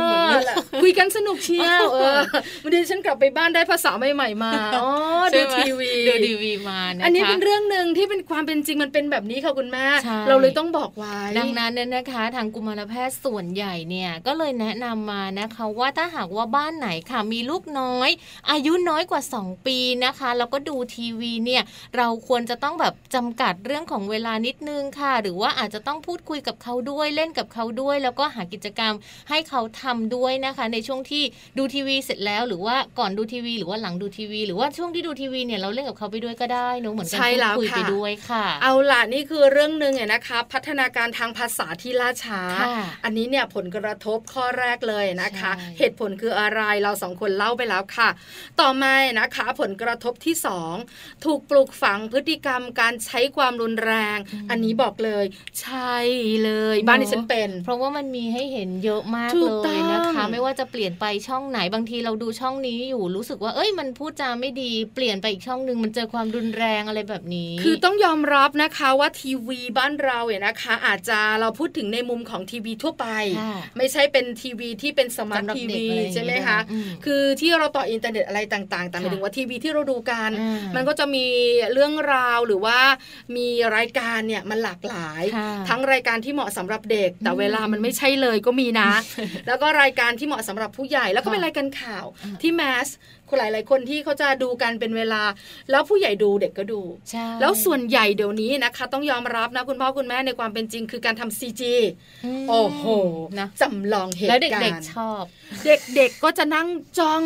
คุยกันสนุกเชียวเออวันนี้ฉันกลับไปบ้านได้ภาษาใหม่ๆมาอ๋อดูทีวีดูทีวีมานะคะอันนี้เป็นเรื่องหนึ่งที่เป็นความเป็นจริงมันเป็นแบบนี้ค่ะคุณแม่เราเลยต้องบอกไว้ดังนั้นเนี่ยนะคะ ทางกุมารแพทย์ส่วนใหญ่เนี่ยก็เลยแนะนำมานะคะว่าถ้าหากว่าบ้านไหนค่ะมีลูกน้อยอายุน้อยกว่า 2 ปีนะคะ แล้วก็ดูทีวีเนี่ยเราควรจะต้องแบบจำกัดเรื่องของเวลานิดนึงค่ะ หรือว่าอาจจะต้องพูดคุยกับเขาด้วยเล่นกับเขาด้วย แล้วก็หากิจกรรมให้เขาทำด้วยนะคะ ในช่วงที่ดูทีวีเสร็จแล้ว หรือว่าก่อนดูทีวี หรือว่าหลังดูทีวี หรือว่าช่วงที่ดูทีวีเนี่ยเราเล่นกับเขาไปด้วยก็ได้เนอะเหมือนกันใช่พูดแล้วคุยไปค่ะด้วยค่ะ เอาล่ะนี่คือเรื่องหนึ่งเนี่ยนะคะ พัฒนาการทางภาษาที่ล่าช้าค่ะอันนี้เนี่ยผลกระทบข้อแรกเลยนะคะใช่เหตุผลคืออะไรเราสองคนเล่าไปแล้วค่ะต่อมานะคะผลกระทบที่สองถูกปลูกฝังพฤติกรรมการใช้ความรุนแรง อันนี้บอกเลย ใช่เลย บ้านที่ฉันเป็น เพราะว่ามันมีให้เห็นเยอะมากถูเลกต้ยองนะคะ ไม่ว่าจะเปลี่ยนไปช่องไหนบางทีเราดูช่องนี้อยู่รู้สึกว่าเอ้ยมันพูดจาไม่ดีเปลี่ยนไปอีกช่องหนึ่งมันเจอความรุนแรงอะไรแบบนี้ คือต้องยอมรับนะคะว่าทีวีบ้านเราเนี่ยนะคะ อาจจะเราพูดถึงในมุมของทีวีทั่วไปค่ะไม่ใช่เป็นทีวีที่เป็นสมาร์ทสำหรับทีเด็กวีอะไรอย่างใช่ไหมงี้คะด้วยอืมคือที่เราต่ออินเทอร์เน็ตอะไรต่างๆ แต่หมายค่ะถึงว่าทีวีที่เราดูกันอ่ามัมันก็จะมีเรื่องราวหรือว่ามีรายการเนี่ยมันหลากหลายค่ะทั้งรายการที่เหมาะสำหรับเด็ก แต่อืมเวลามันไม่ใช่เลยก็มีนะ แล้วก็รายการที่เหมาะสำหรับผู้ใหญ่ แล้วก็ค่ะเป็นรายการข่าวอ่าที่ mass คนหลาย ๆ คนที่เขาจะดูกันเป็นเวลา แล้วผู้ใหญ่ดูเด็กก็ดูใช่แล้วส่วนใหญ่เดี๋ยวนี้นะคะ ต้องยอมรับนะคุณพ่อคุณแม่ในความเป็นจริงคือการทำซีจีมโอ้โหนะจำลองเหตุแล้วการณ์เด็ก ๆ ชอบ เด็ก ๆ ก็จะนั่งจ้อง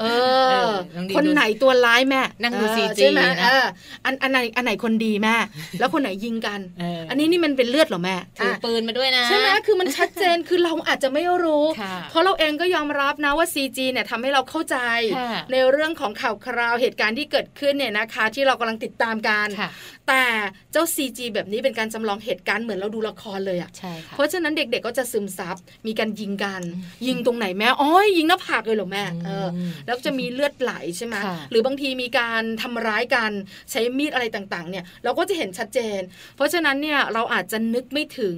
เอเอออน้องดีคนไหนตัวร้ายแม่นั่งดูเออ CG ใช่ไหมนะเอออันอันไหนอันไหนคนดีแม่แล้วคนไหนยิงกันเอออัอันนี้นี่มันเป็นเลือดเหรอแม่ถืออะปืนมาด้วยนะใช่ไหมคือมันชัดเจนคือเราอาจจะไม่รู้ค่ะเพราะเราเองก็ยอมรับนะว่า CG เนี่ยทำให้เราเข้าใจค่ะในเรื่องของข่าวคราวเหตุการณ์ที่เกิดขึ้นเนี่ยนะคะ ที่เรากำลังติดตามกันค่ะแต่เจ้า CG แบบนี้เป็นการจำลองเหตุการณ์เหมือนเราดูละครเลยอะใช่ค่ะเพราะฉะนั้นเด็กๆก็จะซึมซับมีการยิงกันอืมยิงตรงไหนแม่อ๋อยิงหน้าผากเลยเหรอแม่เอออืมแล้วจะมีเลือดไหลใช่ไหมค่ะหรือบางทีมีการทำร้ายกันใช้มีดอะไรต่างๆเนี่ยเราก็จะเห็นชัดเจน เพราะฉะนั้นเนี่ยเราอาจจะนึกไม่ถึง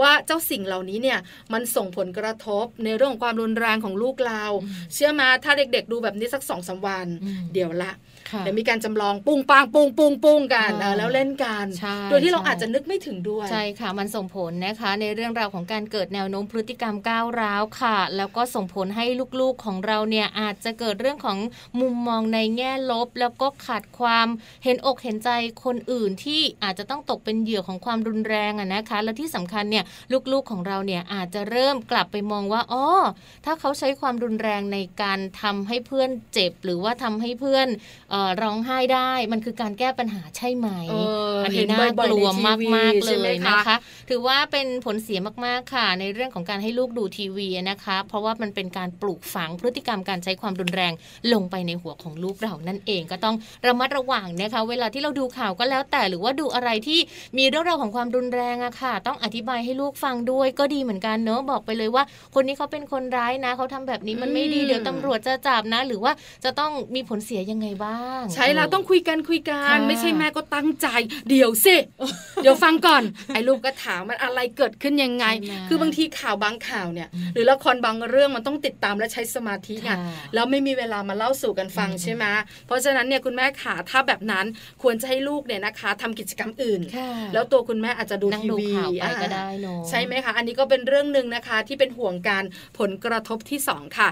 ว่าเจ้าสิ่งเหล่านี้เนี่ยมันส่งผลกระทบในเรื่องของความรุนแรงของลูกเราอืมเชื่อมาถ้าเด็กๆดูแบบนี้สักสองสามวันอืมเดี๋ยวละ ค่ะเดี๋ยวมีการจำลองปุ้งปังปุ้งปุ้งปุ้งกันอ่าเออแล้วเล่นกันใช่โดยที่เราใช่อาจจะนึกไม่ถึงด้วยใช่ค่ะมันส่งผลนะคะ ในเรื่องราวของการเกิดแนวโน้มพฤติกรรมก้าวร้าวค่ะ แล้วก็ส่งผลให้ลูกๆของเราเนี่ยอาจจะเกิดเรื่องของมุมมองในแง่ลบ แล้วก็ขาดความเห็นอกเห็นใจคนอื่นที่อาจจะต้องตกเป็นเหยื่อของความรุนแรงอะนะคะ และที่สำคัญเนี่ยลูกๆของเราเนี่ยอาจจะเริ่มกลับไปมองว่าอ๋อถ้าเขาใช้ความรุนแรงในการทำให้เพื่อนเจ็บ หรือว่าทำให้เพื่อนเอ่อร้องไห้ได้มันคือการแก้ปัญหาใช่ไหมเอออันเห็นี้นน่าบ่อยกๆลัวในทีมากวีมากๆใช่เลไหมยคะนะคะ ถือว่าเป็นผลเสียมาก ๆ ค่ะ ในเรื่องของการให้ลูกดูทีวีนะคะ เพราะว่ามันเป็นการปลูกฝังพฤติกรรมการใช้ความรุนแรงลงไปในหัวของลูกเรานั่นเองก็ต้องระมัดระวังนะคะ เวลาที่เราดูข่าวก็แล้วแต่หรือว่าดูอะไรที่มีเรื่องราวของความรุนแรงอะค่ะ ต้องอธิบายให้ลูกฟังด้วยก็ดีเหมือนกันเนอะบอกไปเลยว่า คนนี้เขาเป็นคนร้ายนะเขาทำแบบนี้มันไม่ดีอืมเดี๋ยวตำรวจจะจับนะ หรือว่าจะต้องมีผลเสียยังไงบ้างใช่แล้วต้องคุยกันคุยกันค่ะไม่ใช่แม่ก็ตั้งใจ เดี๋ยวสิเดี๋ยวฟังก่อน ไอ้ลูกก็ถามมันอะไรเกิดขึ้นยังไงใช่ไหมคือบางทีข่าวบางข่าวเนี่ยอืมหรือละครบางเรื่องมันต้องติดตามและใช้สมาธิไงค่ะแล้วไม่มีเวลามาเล่าสู่กันฟังอืมใช่ไหมเพราะฉะนั้นเนี่ยคุณแม่ขาถ้าแบบนั้นควรจะให้ลูกเนี่ยนะคะทำกิจกรรมอื่นค่ะแล้วตัวคุณแม่อาจจะดูนั่งทีดูวีข่าวไปอ่าก็ได้เนอะใช่ไหมคะ อันนี้ก็เป็นเรื่องหนึ่งนะคะ ที่เป็นห่วงการผลกระทบที่สองค่ะ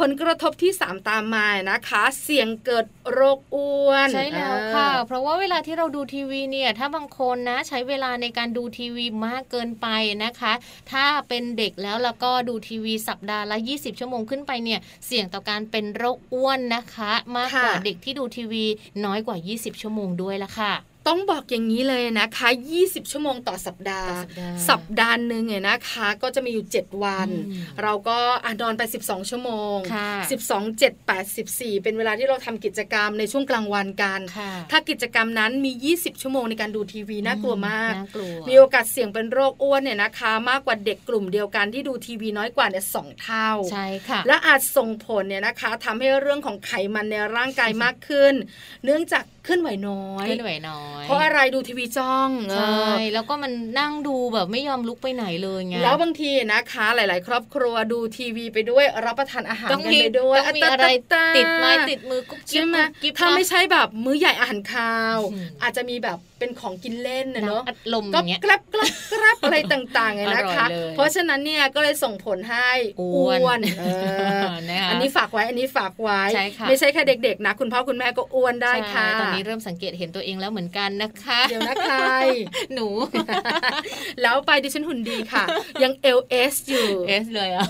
ผลกระทบที่สามตามมานะคะ เสี่ยงเกิดโรคอ้วนใช่แล้วค่ะ เพราะว่าเวลาที่เราดูทีวีเนี่ยถ้าบางคนนะใช้เวลาในการดูทีวีมากเกินไปนะคะ ถ้าเป็นเด็กแล้วแล้วก็ดูทีวีสัปดาห์ละ 20 ชั่วโมงขึ้นไปเนี่ยเสี่ยงต่อการเป็นโรคอ้วนนะคะ มากกว่าค่ะเด็กที่ดูทีวีน้อยกว่า 20 ชั่วโมงด้วยละค่ะ ต้องบอกอย่างนี้เลยนะคะ 20 ชั่วโมงต่อสัปดาห์ต่อสัปดาห์ สัปดาห์หนึ่งเนี่ยนะคะ ก็จะมีอยู่ 7 วันอืมเราก็อะนอนไป 12 ชั่วโมงค่ะ12 7 8 14 เป็นเวลาที่เราทำกิจกรรมในช่วงกลางวันกันค่ะถ้ากิจกรรมนั้นมี 20 ชั่วโมงในการดูทีวีน่ากลัวมากน่ากลัวมีโอกาสเสี่ยงเป็นโรคอ้วนเนี่ยนะคะ มากกว่าเด็กกลุ่มเดียวกันที่ดูทีวีน้อยกว่าเนี่ยสองเท่า ใช่ค่ะ และอาจส่งผลเนี่ยนะคะทำให้เรื่องของไขมันในร่างกายมากขึ้น เนื่องจากเคลื่อนไหวน้อยเคลื่อนไหวน้อยเพราะอะไรดูทีวีจ้องเอใช่อแล้วก็มันนั่งดูแบบไม่ยอมลุกไปไหนเลยไงแล้วบางทีนะคะ หลาย ๆ ครอบครัวดูทีวีไปด้วยรับประทานอาหารต้องกันมีไปด้วยต้องมีอะไรตาๆๆติดไม้ติดมือกุ๊บกิ๊บใช่ไหมกุ๊บกิ๊บถ้านะไม่ใช่แบบมื้อใหญ่อาหารคาวอืมอาจจะมีแบบเป็นของกินเล่นนะเนอะน้ำอัดลมอก็ย่างเงี้ยกรับกรับกรับอะไรต่างๆไงนะคะอร่อยเลยเพราะฉะนั้นเนี่ยก็เลยส่งผลให้อ้วนเออนะคะอันนี้ฝากไว้อันนี้ฝากไว้ใช่ค่ะไม่ใช่แค่เด็ก ๆ นะ คุณพ่อคุณแม่ก็อ้วนได้ค่ะใช่ตอนนี้เริ่มสังเกตเห็นตัวเองแล้วเหมือนกันนะคะ เดี๋ยวนะใคร หนู แล้วไปดิฉันหุ่นดีค่ะ ยัง LS อยู่เอสเลยอะ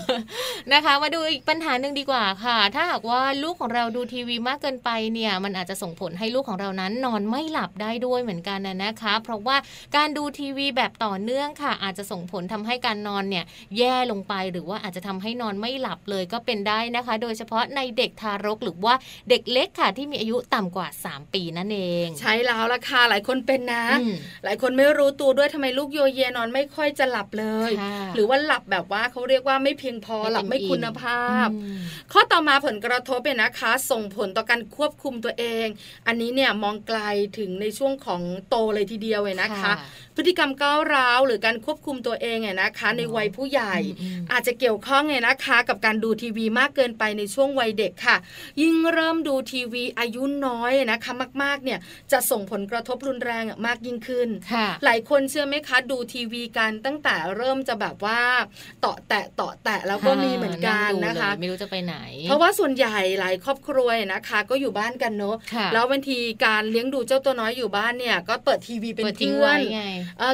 นะคะ มาดูอีกปัญหาหนึ่งดีกว่าค่ะ ถ้าหากว่าลูกของเราดูทีวีมากเกินไปเนี่ย มันอาจจะส่งผลให้ลูกของเรานั้นนอนไม่หลับได้ด้วยเหมือนกันนะนะคะ เพราะว่าการดูทีวีแบบต่อเนื่องค่ะ อาจจะส่งผลทำให้การนอนเนี่ยแย่ลงไปหรือว่าอาจจะทำให้นอนไม่หลับเลยก็เป็นได้นะคะ โดยเฉพาะในเด็กทารกหรือว่าเด็กเล็กค่ะที่มีอายุต่ำกว่า 3 ปีนั่นเอง ใช้แล้วล่ะค่ะหลายคนเป็นนะอืมหลายคนไม่รู้ตัวด้วยทำไมลูกโยเยนอนไม่ค่อยจะหลับเลยค่ะหรือว่าหลับแบบว่าเขาเรียกว่าไม่เพียงพอหลับไม่คุณภาพอืมข้อต่อมาผลกระทบเนี่ยนะคะ ส่งผลต่อการควบคุมตัวเอง อันนี้เนี่ยมองไกลถึงในช่วงของโตเลยทีเดียวเลยนะคะ พฤติกรรมก้าวร้าวหรือการควบคุมตัวเองเนี่ยนะคะ ในวัยผู้ใหญ่อืมอาจจะเกี่ยวข้องไงนะคะ กับการดูทีวีมากเกินไปในช่วงวัยเด็กค่ะ ยิ่งเริ่มดูทีวีอายุน้อยนะคะมาก ๆเนี่ยจะส่งผลกระทบรุนแรงมากยิ่งขึ้น หลายคนเชื่อไหมคะดูทีวีกันตั้งแต่เริ่มจะแบบว่าเตาะแตะเตาะแตะแล้วก็มีเหมือนกันนะคะ ไม่รู้จะไปไหน เพราะว่าส่วนใหญ่หลายครอบครัวนะคะ ก็อยู่บ้านกันเนอะแล้วบางทีการเลี้ยงดูเจ้าตัวน้อยอยู่บ้านเนี่ย ก็เปิดทีวีเป็นเปิดทิ้งเพื่อนไง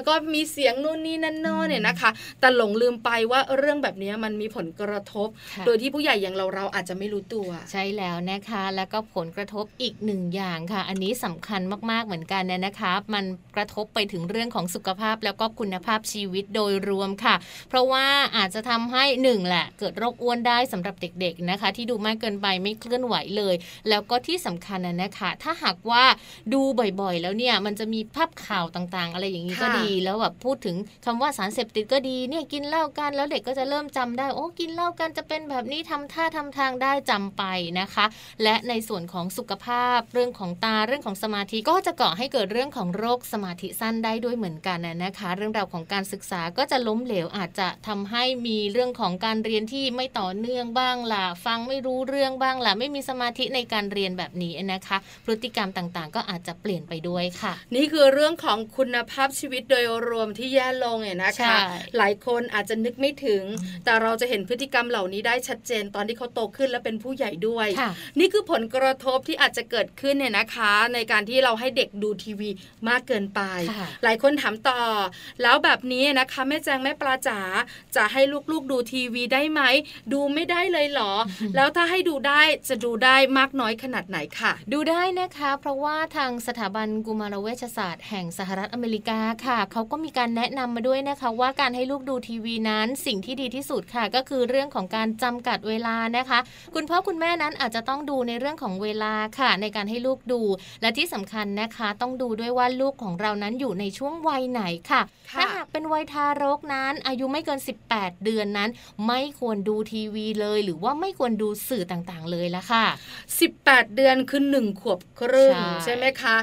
ก็มีเสียงนู่นนี่นั่นโน่เนี่ยนะคะ แต่หลงลืมไปว่าเรื่องแบบนี้มันมีผลกระทบ โดยที่ผู้ใหญ่อย่างเราเราอาจจะไม่รู้ตัว ใช่แล้วนะคะ แล้วก็ผลกระทบอีกหนึ่งอย่างค่ะ อันนี้สำคัญมากๆเหมือนกันเนี่ยนะคะมันกระทบไปถึงเรื่องของสุขภาพแล้วก็คุณภาพชีวิตโดยรวมค่ะ เพราะว่าอาจจะทำให้หนึ่งแหละ เกิดโรคอ้วนได้สำหรับเด็กๆนะคะ ที่ดูมากเกินไปไม่เคลื่อนไหวเลย แล้วก็ที่สำคัญนะนะคะ ถ้าหากว่าดูบ่อยๆ แล้วเนี่ยมันจะมีภาพข่าวต่างๆ อะไรอย่างนี้ก็ค่ะดีแล้วแบบพูดถึงคำว่าสารเสพติดก็ดีเนี่ยกินเหล้ากันแล้วเด็กก็จะเริ่มจำได้โอ้กินเหล้ากันจะเป็นแบบนี้ทำท่าทำทางได้จำไปนะคะ และในส่วนของสุขภาพเรื่องของตาเรื่องของสมาธิก็จะก่อให้เกิดเรื่องของโรคสมาธิสั้นได้ด้วยเหมือนกันนะนะคะ เรื่องราวของการศึกษาก็จะล้มเหลวอาจจะทำให้มีเรื่องของการเรียนที่ไม่ต่อเนื่องบ้างล่ะฟังไม่รู้เรื่องบ้างล่ะไม่มีสมาธิในการเรียนแบบนี้นะคะ พฤติกรรมต่างๆ ก็อาจจะเปลี่ยนไปด้วยค่ะ นี่คือเรื่องของคุณภาพชีวิตโดยรวมที่แย่ลงเนี่ยนะใช่คะ หลายคนอาจจะนึกไม่ถึง แต่เราจะเห็นพฤติกรรมเหล่านี้ได้ชัดเจนตอนที่เขาโตขึ้นและเป็นผู้ใหญ่ด้วยค่ะนี่คือผลกระทบที่อาจจะเกิดขึ้นเนี่ยนะคะ ในการที่เราให้เด็กดูทีวีมากเกินไปค่ะหลายคนถามต่อ แล้วแบบนี้นะคะ แม่แจงแม่ปลาจ๋าจะให้ลูกๆดูทีวีได้ไหม ดูไม่ได้เลยเหรอ แล้วถ้าให้ดูได้จะดูได้มากน้อยขนาดไหนค่ะ ดูได้นะคะ เพราะว่าทางสถาบันกุมารเวชศาสตร์แห่งสหรัฐอเมริกาค่ะ เขาก็มีการแนะนำมาด้วยนะคะ ว่าการให้ลูกดูทีวีนั้นสิ่งที่ดีที่สุดค่ะ ก็คือเรื่องของการจำกัดเวลานะคะ คุณพ่อคุณแม่นั้นอาจจะต้องดูในเรื่องของเวลาค่ะ ในการให้ลูกดู และที่สำคัญนะคะ ต้องดูด้วยว่าลูกของเรานั้นอยู่ในช่วงวัยไหนค่ะค่ะ ถ้าหากเป็นวัยทารกนั้น อายุไม่เกิน 18 เดือนนั้น ไม่ควรดูทีวีเลย หรือว่าไม่ควรดูสื่อต่างๆเลยละค่ะ 18 เดือนคือหนึ่งขวบครึ่งใช่ใช่ไหมคะ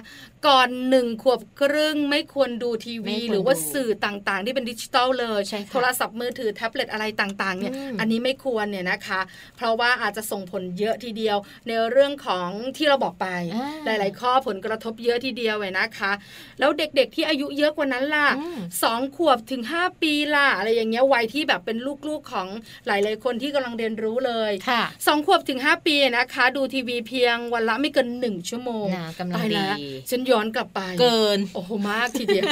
ก่อนหนึ่งขวบครึ่งไม่ควรดูทีไม่วีควรหรือว่าดูสื่อต่างๆ ที่เป็นดิจิตอลเลยใช่ค่ะโทรศัพท์มือถือแท็บเล็ตอะไรต่างๆเนี่ยอืมอันนี้ไม่ควรเนี่ยนะคะ เพราะว่าอาจจะส่งผลเยอะทีเดียว ในเรื่องของที่เราบอกไปอ่าหลายๆ ข้อผลกระทบเยอะทีเดียวเลยนะคะ แล้วเด็กๆที่อายุเยอะกว่านั้นล่ะอืมสองขวบถึง 5 ปีล่ะอะไรอย่างเงี้ยวัยที่แบบเป็นลูกๆของหลายๆคนที่กำลังเรียนรู้เลยค่ะสองขวบถึง 5 ปีนะคะ ดูทีวีเพียงวันละไม่เกินหนึ่งชั่วโมงนะกำลังตายดีแล้วฉันย้อนกลับไปเกินโอ้โหมากทีเดียว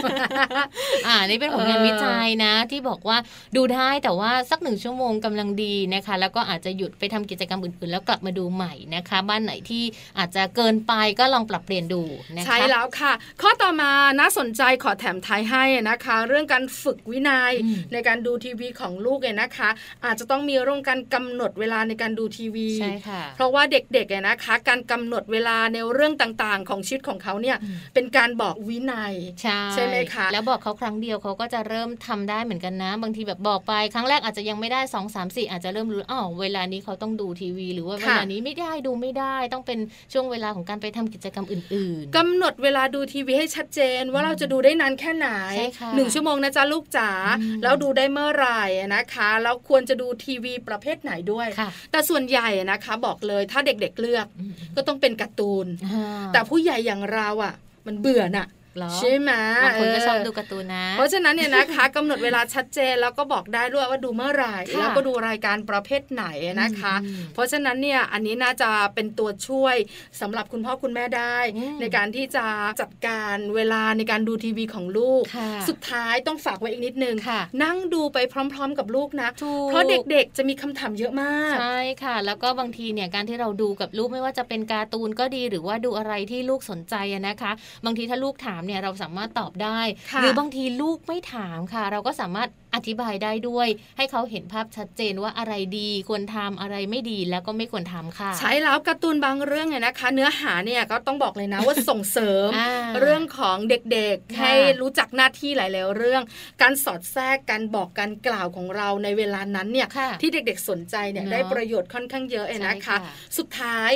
อ่านี่เป็นผลงานเออวิจัยนะ ที่บอกว่าดูได้แต่ว่าสักหนึ่งชั่วโมงกำลังดีนะคะ แล้วก็อาจจะหยุดไปทำกิจกรรมอื่นๆ แล้วกลับมาดูใหม่นะคะ บ้านไหนที่อาจจะเกินไปก็ลองปรับเปลี่ยนดูนะคะใช่แล้วค่ะ ข้อต่อมาน่าสนใจขอแถมท้ายให้นะคะ เรื่องการฝึกวินัยอืมในการดูทีวีของลูกเนี่ยนะคะ อาจจะต้องมีเรื่องการกำหนดเวลาในการดูทีวีใช่ค่ะเพราะว่าเด็กๆเนี่ยนะคะ การกำหนดเวลาในเรื่องต่างๆ ของชีวิตของเขาเนี่ยอืมเป็นการบอกวินัยใช่ใช่ไหมคะแล้วบอกเขาครั้งเดียวเขาก็จะเริ่มทำได้เหมือนกันนะ บางทีแบบบอกไปครั้งแรกอาจจะยังไม่ได้2 3 4อาจจะเริ่มรู้อ๋อเวลานี้เขาต้องดูทีวี หรือว่าเวลานี้ไม่ได้ดูไม่ได้ ต้องเป็นช่วงเวลาของการไปทำกิจกรรมอื่นกำหนดเวลาดูทีวีให้ชัดเจน ว่าเราจะดูได้นานแค่ไหนใช่ค่ะหนึ่งชั่วโมงนะจ๊ะลูกจ๋าอืมแล้วดูได้เมื่อไหร่นะคะแล้วควรจะดูทีวีประเภทไหนด้วยๆค่ะแต่ส่วนใหญ่นะคะ บอกเลยถ้าเด็กๆเลือกอืมก็ต้องเป็นการ์ตูนอ่าแต่ผู้ใหญ่อย่างเราอะ มันเบื่อน่ะ หรอใช่ไหมบางคนก็เชอบดูการ์ตูนนะ เพราะฉะนั้นเนี่ยนะคะกำหนดเวลาชัดเจนแล้วก็บอกได้ด้วยว่าดูเมื่อไหร่ค่ะแล้วก็ดูรายการประเภทไหนนะคะอืมเพราะฉะนั้นเนี่ยอันนี้น่าจะเป็นตัวช่วยสำหรับคุณพ่อคุณแม่ได้อืมในการที่จะจัดการเวลาในการดูทีวีของลูกค่ะสุดท้ายต้องฝากไว้อีกนิดนึงค่ะนั่งดูไปพร้อม ๆ กับลูกนะถูกเพราะเด็กๆจะมีคำถามเยอะมากใช่ค่ะ แล้วก็บางทีเนี่ยการที่เราดูกับลูกไม่ว่าจะเป็นการ์ตูนก็ดีหรือว่าดูอะไรที่ลูกสนใจอะนะคะ บางทีถ้าลูกถามเนี่ยเราสามารถตอบได้ค่ะหรือบางทีลูกไม่ถามค่ะ เราก็สามารถอธิบายได้ด้วย ให้เขาเห็นภาพชัดเจนว่าอะไรดีควรทำอะไรไม่ดีแล้วก็ไม่ควรทำค่ะ ใช้แล้วการ์ตูนบางเรื่องเนี่ยนะคะ เนื้อหาเนี่ยก็ต้องบอกเลยนะว่าส่งเสริมอ่าเรื่องของเด็กๆค่ะให้รู้จักหน้าที่หลาย ๆ เรื่อง การสอดแทรกการบอกการกล่าวของเราในเวลานั้นเนี่ยค่ะที่เด็กๆสนใจเนี่ยเนอะได้ประโยชน์ค่อนข้างเยอะเลยนะคะใช่ค่ะสุดท้าย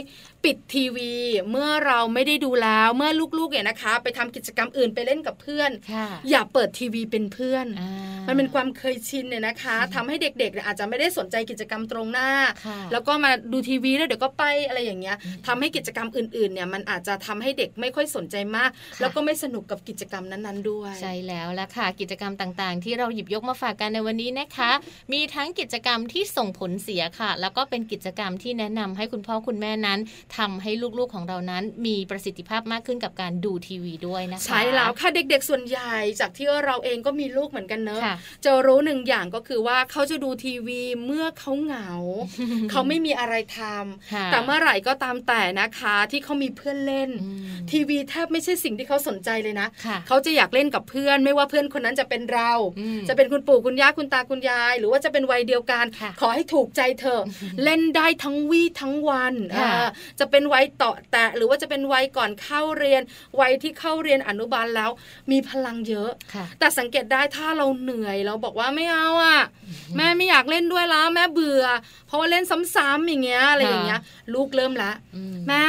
ปิดทีวี เมื่อเราไม่ได้ดูแล้วเมื่อลูกๆเนี่ยนะคะ ไปทำกิจกรรมอื่นไปเล่นกับเพื่อนค่ะอย่าเปิดทีวีเป็นเพื่อนอ่ามันเป็นความความเคยชินเนี่ยนะคะทำให้เด็กๆเนี่ยอาจจะไม่ได้สนใจกิจกรรมตรงหน้าค่ะแล้วก็มาดูทีวีแล้วเดี๋ยวก็ไปอะไรอย่างเงี้ยทำให้กิจกรรมอื่นๆเนี่ยมันอาจจะทำให้เด็กไม่ค่อยสนใจมากค่ะแล้วก็ไม่สนุกกับกิจกรรมนั้นๆด้วย ใช่แล้วละค่ะ กิจกรรมต่างๆ ที่เราหยิบยกมาฝากกันในวันนี้นะคะ มีทั้งกิจกรรมที่ส่งผลเสียค่ะ แล้วก็เป็นกิจกรรมที่แนะนำให้คุณพ่อคุณแม่นั้นทำให้ลูกๆของเรานั้น มีประสิทธิภาพมากขึ้นกับการดูทีวีด้วยนะคะใช่แล้วค่ะเด็ก ๆ ส่วนใหญ่จากที่เราเองก็มีลูกเหมือนกันเนอะค่ะจะรู้หนึ่งอย่างก็คือว่าเขาจะดูทีวีเมื่อเขาเหงา เขาไม่มีอะไรทำค่ะแต่เมื่อไหร่ก็ตามแต่นะคะที่เขามีเพื่อนเล่นอืมทีวีแทบไม่ใช่สิ่งที่เขาสนใจเลยนะค่ะเขาจะอยากเล่นกับเพื่อน ไม่ว่าเพื่อนคนนั้นจะเป็นเราอืมจะเป็นคุณปู่คุณย่าคุณตาคุณยาย หรือว่าจะเป็นวัยเดียวกันค่ะขอให้ถูกใจเธอะเล่นได้ทั้งวี่ทั้งวันค่ะอ่าจะเป็นวัยเต่อแตะหรือว่าจะเป็นวัยก่อนเข้าเรียน วัยที่เข้าเรียนอนุบาลแล้ว มีพลังเยอะค่ะแต่สังเกตได้ถ้าเราเหนื่อยเราบอกว่าไม่เอาอะ แม่ไม่อยากเล่นด้วยแล้วแม่เบื่อ เพราะว่าเล่นซ้ำๆอย่างเงี้ยอะไรอย่างเงี้ย ลูกเริ่มละอืมแม่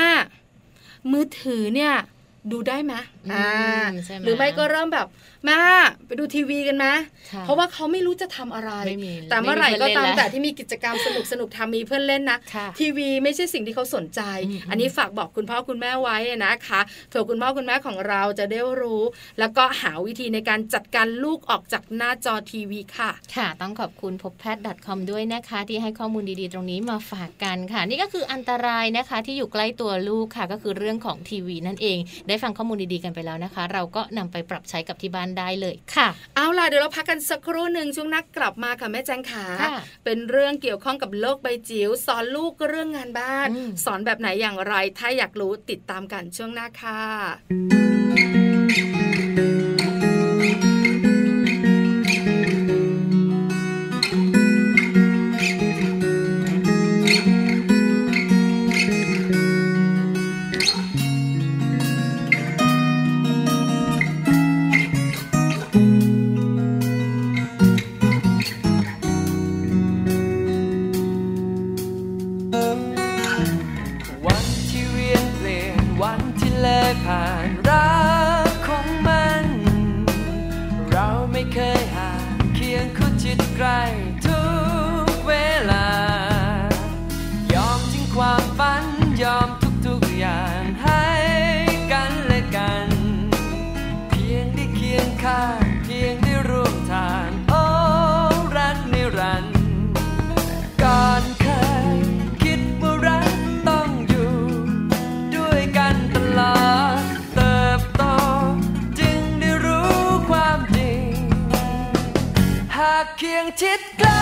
มือถือเนี่ย ดูได้ไหมอืมอ่าใช่ไหมหรือไม่ก็เริ่มแบบแม่ไปดูทีวีกันไหมค่ะเพราะว่าเขาไม่รู้จะทำอะไรไม่มีแต่เมื่อไหร่ก็ตามไม่มีเพื่อนเล่นแล้วแต่ที่มีกิจกรรมสนุกสนุกๆทำมีเพื่อนเล่นนะค่ะทีวีไม่ใช่สิ่งที่เขาสนใจอืมอันนี้ฝากบอกคุณพ่อคุณแม่ไว้นะคะเผื่อคุณพ่อคุณแม่ของเราจะได้รู้ แล้วก็หาวิธีในการจัดการลูกออกจากหน้าจอทีวีค่ะ ค่ะ ต้องขอบคุณพบแพทย์ .com ด้วยนะคะ ที่ให้ข้อมูลดีๆ ตรงนี้มาฝากกันค่ะ นี่ก็คืออันตรายนะคะที่อยู่ใกล้ตัวลูกค่ะ ก็คือเรื่องของทีวีนั่นเองได้ฟังข้อมูลดีๆกันไปแล้วนะคะ เราก็นำไปปรับใช้กับที่บ้านได้เลยค่ะ เอาล่ะเดี๋ยวเราพักกันสักครู่หนึ่งช่วงนักกลับมาค่ะแม่แจงขาค่ะเป็นเรื่องเกี่ยวข้องกับโลกใบจิ๋วสอนลูกเรื่องงานบ้านอืมสอนแบบไหนอย่างไร ถ้าอยากรู้ติดตามกันช่วงหน้าค่ะากเคียงชิดใกล้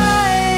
ชิ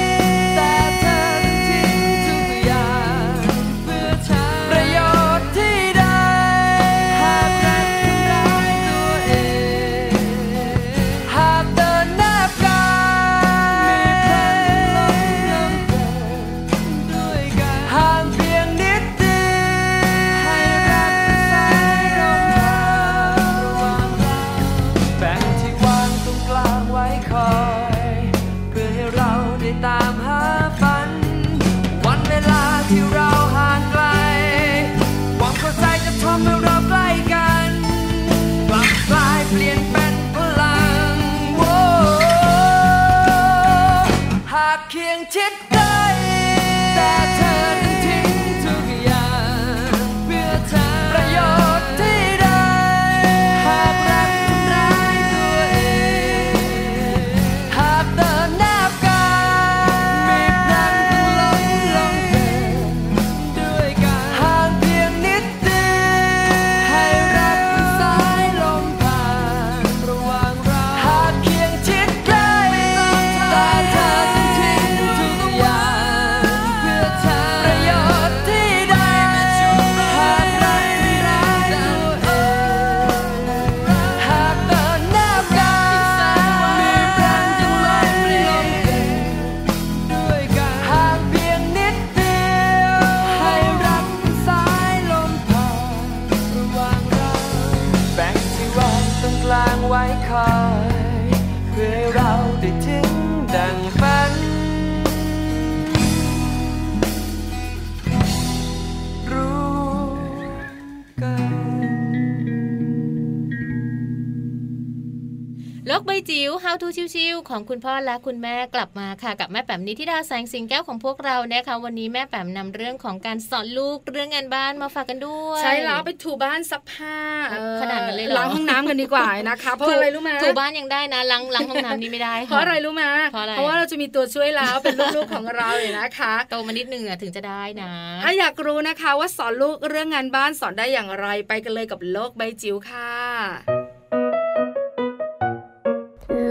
โลกใบจิ๋ว How to ชิวๆของคุณพ่อและคุณแม่กลับมาค่ะ กับแม่แป๋มนิธิดาแสงสิงแก้วของพวกเรานะคะวันนี้แม่แป๋มนำเรื่องของการสอนลูกเรื่องงานบ้านมาฝากกันด้วย ใช่แล้วไปถูบ้านซักผ้าเออขนาดนั้นเลยเหรอล้างห้องน้ำกันดีกว่านะคะเพราะอะไรรู้ไหมถูบ้านยังได้นะล้างล้างห้องน้ำนี่ไม่ได้ค่เพราะอะไรรู้ไหมเพราะอะไรเพราะว่าเราจะมีตัวช่วยแล้วเป็นลูกๆของเราเลยนะคะโตมานิดนึงอะถึงจะได้นะถ้าอยากรู้นะคะว่าสอนลูกเรื่องงานบ้านสอนได้อย่างไรไปกันเลยกับโลกใบจิ๋วค่ะ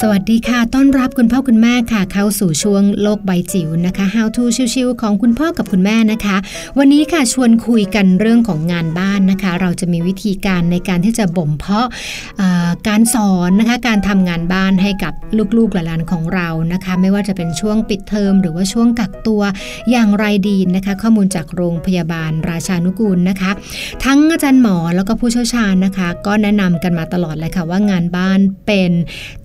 สวัสดีค่ะ ต้อนรับคุณพ่อคุณแม่ค่ะ เข้าสู่ช่วงโลกใบจิ๋วนะคะ How to ชิวๆของคุณพ่อกับคุณแม่นะคะ วันนี้ค่ะชวนคุยกันเรื่องของงานบ้านนะคะ เราจะมีวิธีการในการที่จะบ่มเพาะการสอนนะคะการทำงานบ้านให้กับลูกๆหลานๆของเรานะคะ ไม่ว่าจะเป็นช่วงปิดเทอมหรือว่าช่วงกักตัวอย่างไรดีนะคะ ข้อมูลจากโรงพยาบาลราชานุกูลนะคะ ทั้งอาจารย์หมอแล้วก็ผู้เชี่ยวชาญนะคะ ก็แนะนำกันมาตลอดเลยค่ะว่างานบ้านเป็น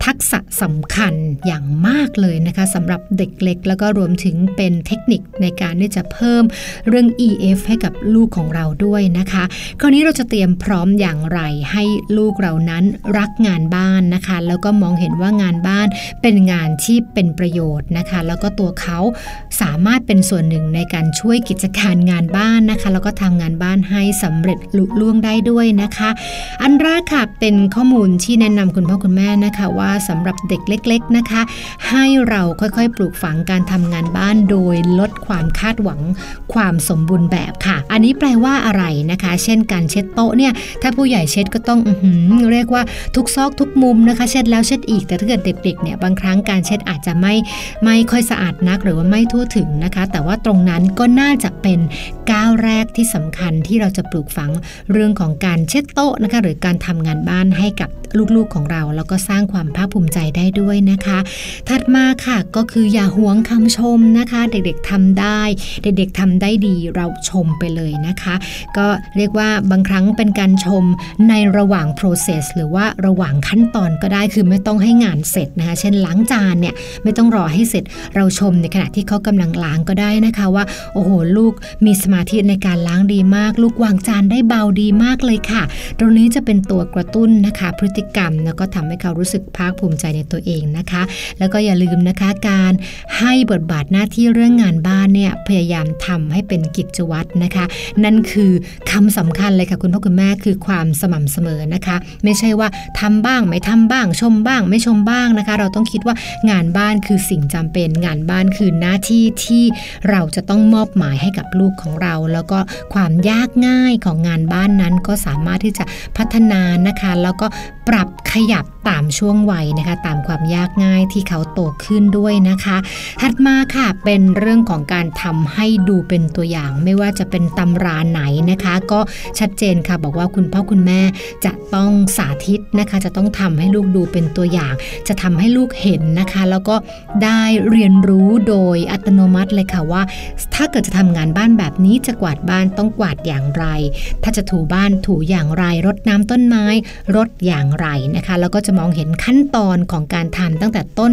ทักษะสำคัญอย่างมากเลยนะคะสำหรับเด็กเล็ก แล้วก็รวมถึงเป็นเทคนิคในการที่จะเพิ่มเรื่อง EF ให้กับลูกของเราด้วยนะคะ คราวนี้เราจะเตรียมพร้อมอย่างไรให้ลูกเรานั้นรักงานบ้านนะคะ แล้วก็มองเห็นว่างานบ้านเป็นงานที่เป็นประโยชน์นะคะ แล้วก็ตัวเขาสามารถเป็นส่วนหนึ่งในการช่วยกิจการงานบ้านนะคะ แล้วก็ทำงานบ้านให้สำเร็จลุล่วงได้ด้วยนะคะ อันแรกค่ะเป็นข้อมูลที่แนะนำคุณพ่อคุณแม่นะคะว่าสำหรับำหรับเด็กเล็ก ๆนะคะ ให้เราค่อยๆ ปลูกฝังการทำงานบ้านโดยลดความคาดหวังความสมบูรณ์แบบค่ะ อันนี้แปลว่าอะไรนะคะ เช่นการเช็ดโต๊ะเนี่ยถ้าผู้ใหญ่เช็ดก็ต้องอเรียกว่าทุกซอกทุกมุมนะคะ เช็ดแล้วเช็ดอีกแต่ถ้าเกิดเด็กๆเนี่ยบางครั้งการเช็ดอาจจะไม่ไม่ค่อยสะอาดนักหรือว่าไม่ทั่วถึงนะคะ แต่ว่าตรงนั้นก็น่าจะเป็นก้าวแรกที่สำคัญที่เราจะปลูกฝังเรื่องของการเช็ดโต๊ะนะคะหรือการทำงานบ้านให้กับลูกๆของเรา แล้วก็สร้างความภาคภูมิใจได้ด้วยนะคะ ถัดมาค่ะก็คืออย่าหวงคำชมนะคะ เด็กๆทำได้ เด็กๆทำได้ดีเราชมไปเลยนะคะ ก็เรียกว่าบางครั้งเป็นการชมในระหว่าง process หรือว่าระหว่างขั้นตอนก็ได้คือไม่ต้องให้งานเสร็จนะคะ เช่นล้างจานเนี่ยไม่ต้องรอให้เสร็จเราชมในขณะที่เขากำลังล้างก็ได้นะคะว่า โอ้โหลูกมีสมาธิในการล้างดีมาก ลูกวางจานได้เบาดีมากเลยค่ะ ตรงนี้จะเป็นตัวกระตุ้นนะคะ พฤติกรรมแล้วก็ทำให้เขารู้สึกภาคภูมิใจในตัวเองนะคะ แล้วก็อย่าลืมนะคะการให้บทบาทหน้าที่เรื่องงานบ้านเนี่ยพยายามทำให้เป็นกิจวัตรนะคะ นั่นคือคำสำคัญเลยค่ะคุณพ่อคุณแม่คือความสม่ำเสมอนะคะ ไม่ใช่ว่าทำบ้างไม่ทำบ้าง ชมบ้าง ไม่ชมบ้างนะคะ เราต้องคิดว่างานบ้านคือสิ่งจำเป็นงานบ้านคือหน้าที่ที่เราจะต้องมอบหมายให้กับลูกของเรา แล้วก็ความยากง่ายของงานบ้านนั้นก็สามารถที่จะพัฒนานะคะ แล้วก็ปรับขยับตามช่วงวัยนะคะ ตามความยากง่ายที่เขาโตขึ้นด้วยนะคะ ถัดมาค่ะเป็นเรื่องของการทำให้ดูเป็นตัวอย่าง ไม่ว่าจะเป็นตำราไหนนะคะ ก็ชัดเจนค่ะบอกว่าคุณพ่อคุณแม่จะต้องสาธิตนะคะ จะต้องทำให้ลูกดูเป็นตัวอย่าง จะทำให้ลูกเห็นนะคะ แล้วก็ได้เรียนรู้โดยอัตโนมัติเลยค่ะว่า ถ้าเกิดจะทำงานบ้านแบบนี้จะกวาดบ้านต้องกวาดอย่างไร ถ้าจะถูบ้านถูอย่างไรรดน้ำต้นไม้รดอย่างไรนะคะ แล้วก็จะมองเห็นขั้นตอนของการทำตั้งแต่ต้น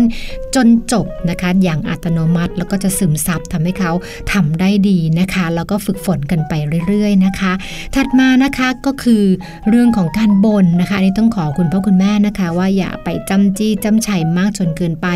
จนจบนะคะ อย่างอัตโนมัติแล้วก็จะซึมซับทำให้เขาทำได้ดีนะคะ แล้วก็ฝึกฝนกันไปเรื่อยๆนะคะ ถัดมานะคะก็คือเรื่องของการบ่นนะคะนนี้ต้องขอคุณพ่อคุณแม่นะคะ ว่าอย่าไปจำจี้จำชัยมากจนเกินไป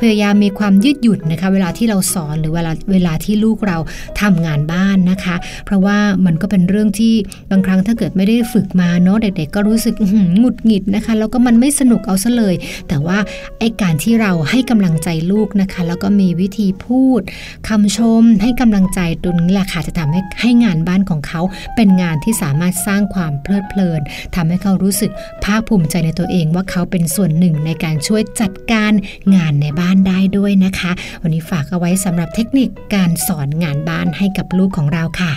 พยายามมีความยืดหยุ่นนะคะ เวลาที่เราสอนหรือเวลาเวลาที่ลูกเราทำงานบ้านนะคะ เพราะว่ามันก็เป็นเรื่องที่บางครั้งถ้าเกิดไม่ได้ฝึกมาเนาะเด็กๆก็รู้สึกอื้อหือหงุดหงิดนะคะแล้วก็มันไม่สนุกเอาซะเลย แต่ว่าไอการที่เราให้กำลังใจลูกนะคะ แล้วก็มีวิธีพูดคำชมให้กำลังใจตรงนี้แหละค่ะจะทำให้ให้งานบ้านของเขาเป็นงานที่สามารถสร้างความเพลิดเพลินทำให้เขารู้สึกภาคภูมิใจในตัวเองว่าเขาเป็นส่วนหนึ่งในการช่วยจัดการงานในบ้านได้ด้วยนะคะ วันนี้ฝากเอาไว้สำหรับเทคนิคการสอนงานบ้านให้กับลูกของเราค่ะ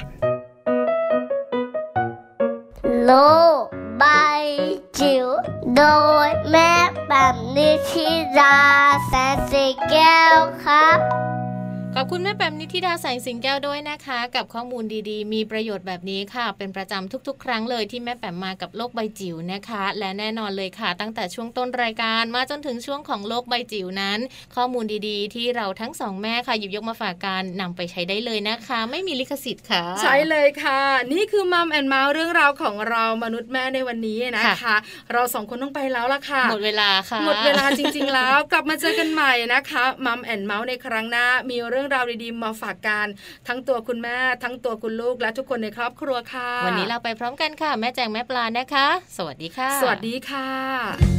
โลก ใบบายจิ๋วโดยแม่ ขอบคุณแม่แปมนิธิดาแสงสิงแก้วด้วยนะคะ กับข้อมูลดีๆ มีประโยชน์แบบนี้ค่ะ เป็นประจำทุกๆ ครั้งเลยที่แม่แปมมากับโลกใบจิ๋วนะคะ และแน่นอนเลยค่ะ ตั้งแต่ช่วงต้นรายการมาจนถึงช่วงของโลกใบจิ๋วนั้น ข้อมูลดีๆ ที่เราทั้งสองแม่ค่ะหยิบยกมาฝากกันนำไปใช้ได้เลยนะคะ ไม่มีลิขสิทธิ์ค่ะ ใช่เลยค่ะ นี่คือมัมแอนเมาส์เรื่องราวของเรามนุษย์แม่ในวันนี้นะคะค่ะเราสองคนต้องไปแล้วล่ะค่ะ หมดเวลาค่ะหมดเวลาจริง ๆ แล้ว กลับมาเจอกันใหม่นะคะมัมแอนเมาส์ในครั้งหน้ามีเรื่องราวดีๆ มาฝากกันทั้งตัวคุณแม่ ทั้งตัวคุณลูกและทุกคนในครอบครัวค่ะ วันนี้เราไปพร้อมกันค่ะ แม่แจงแม่ปลานะคะ สวัสดีค่ะ สวัสดีค่ะ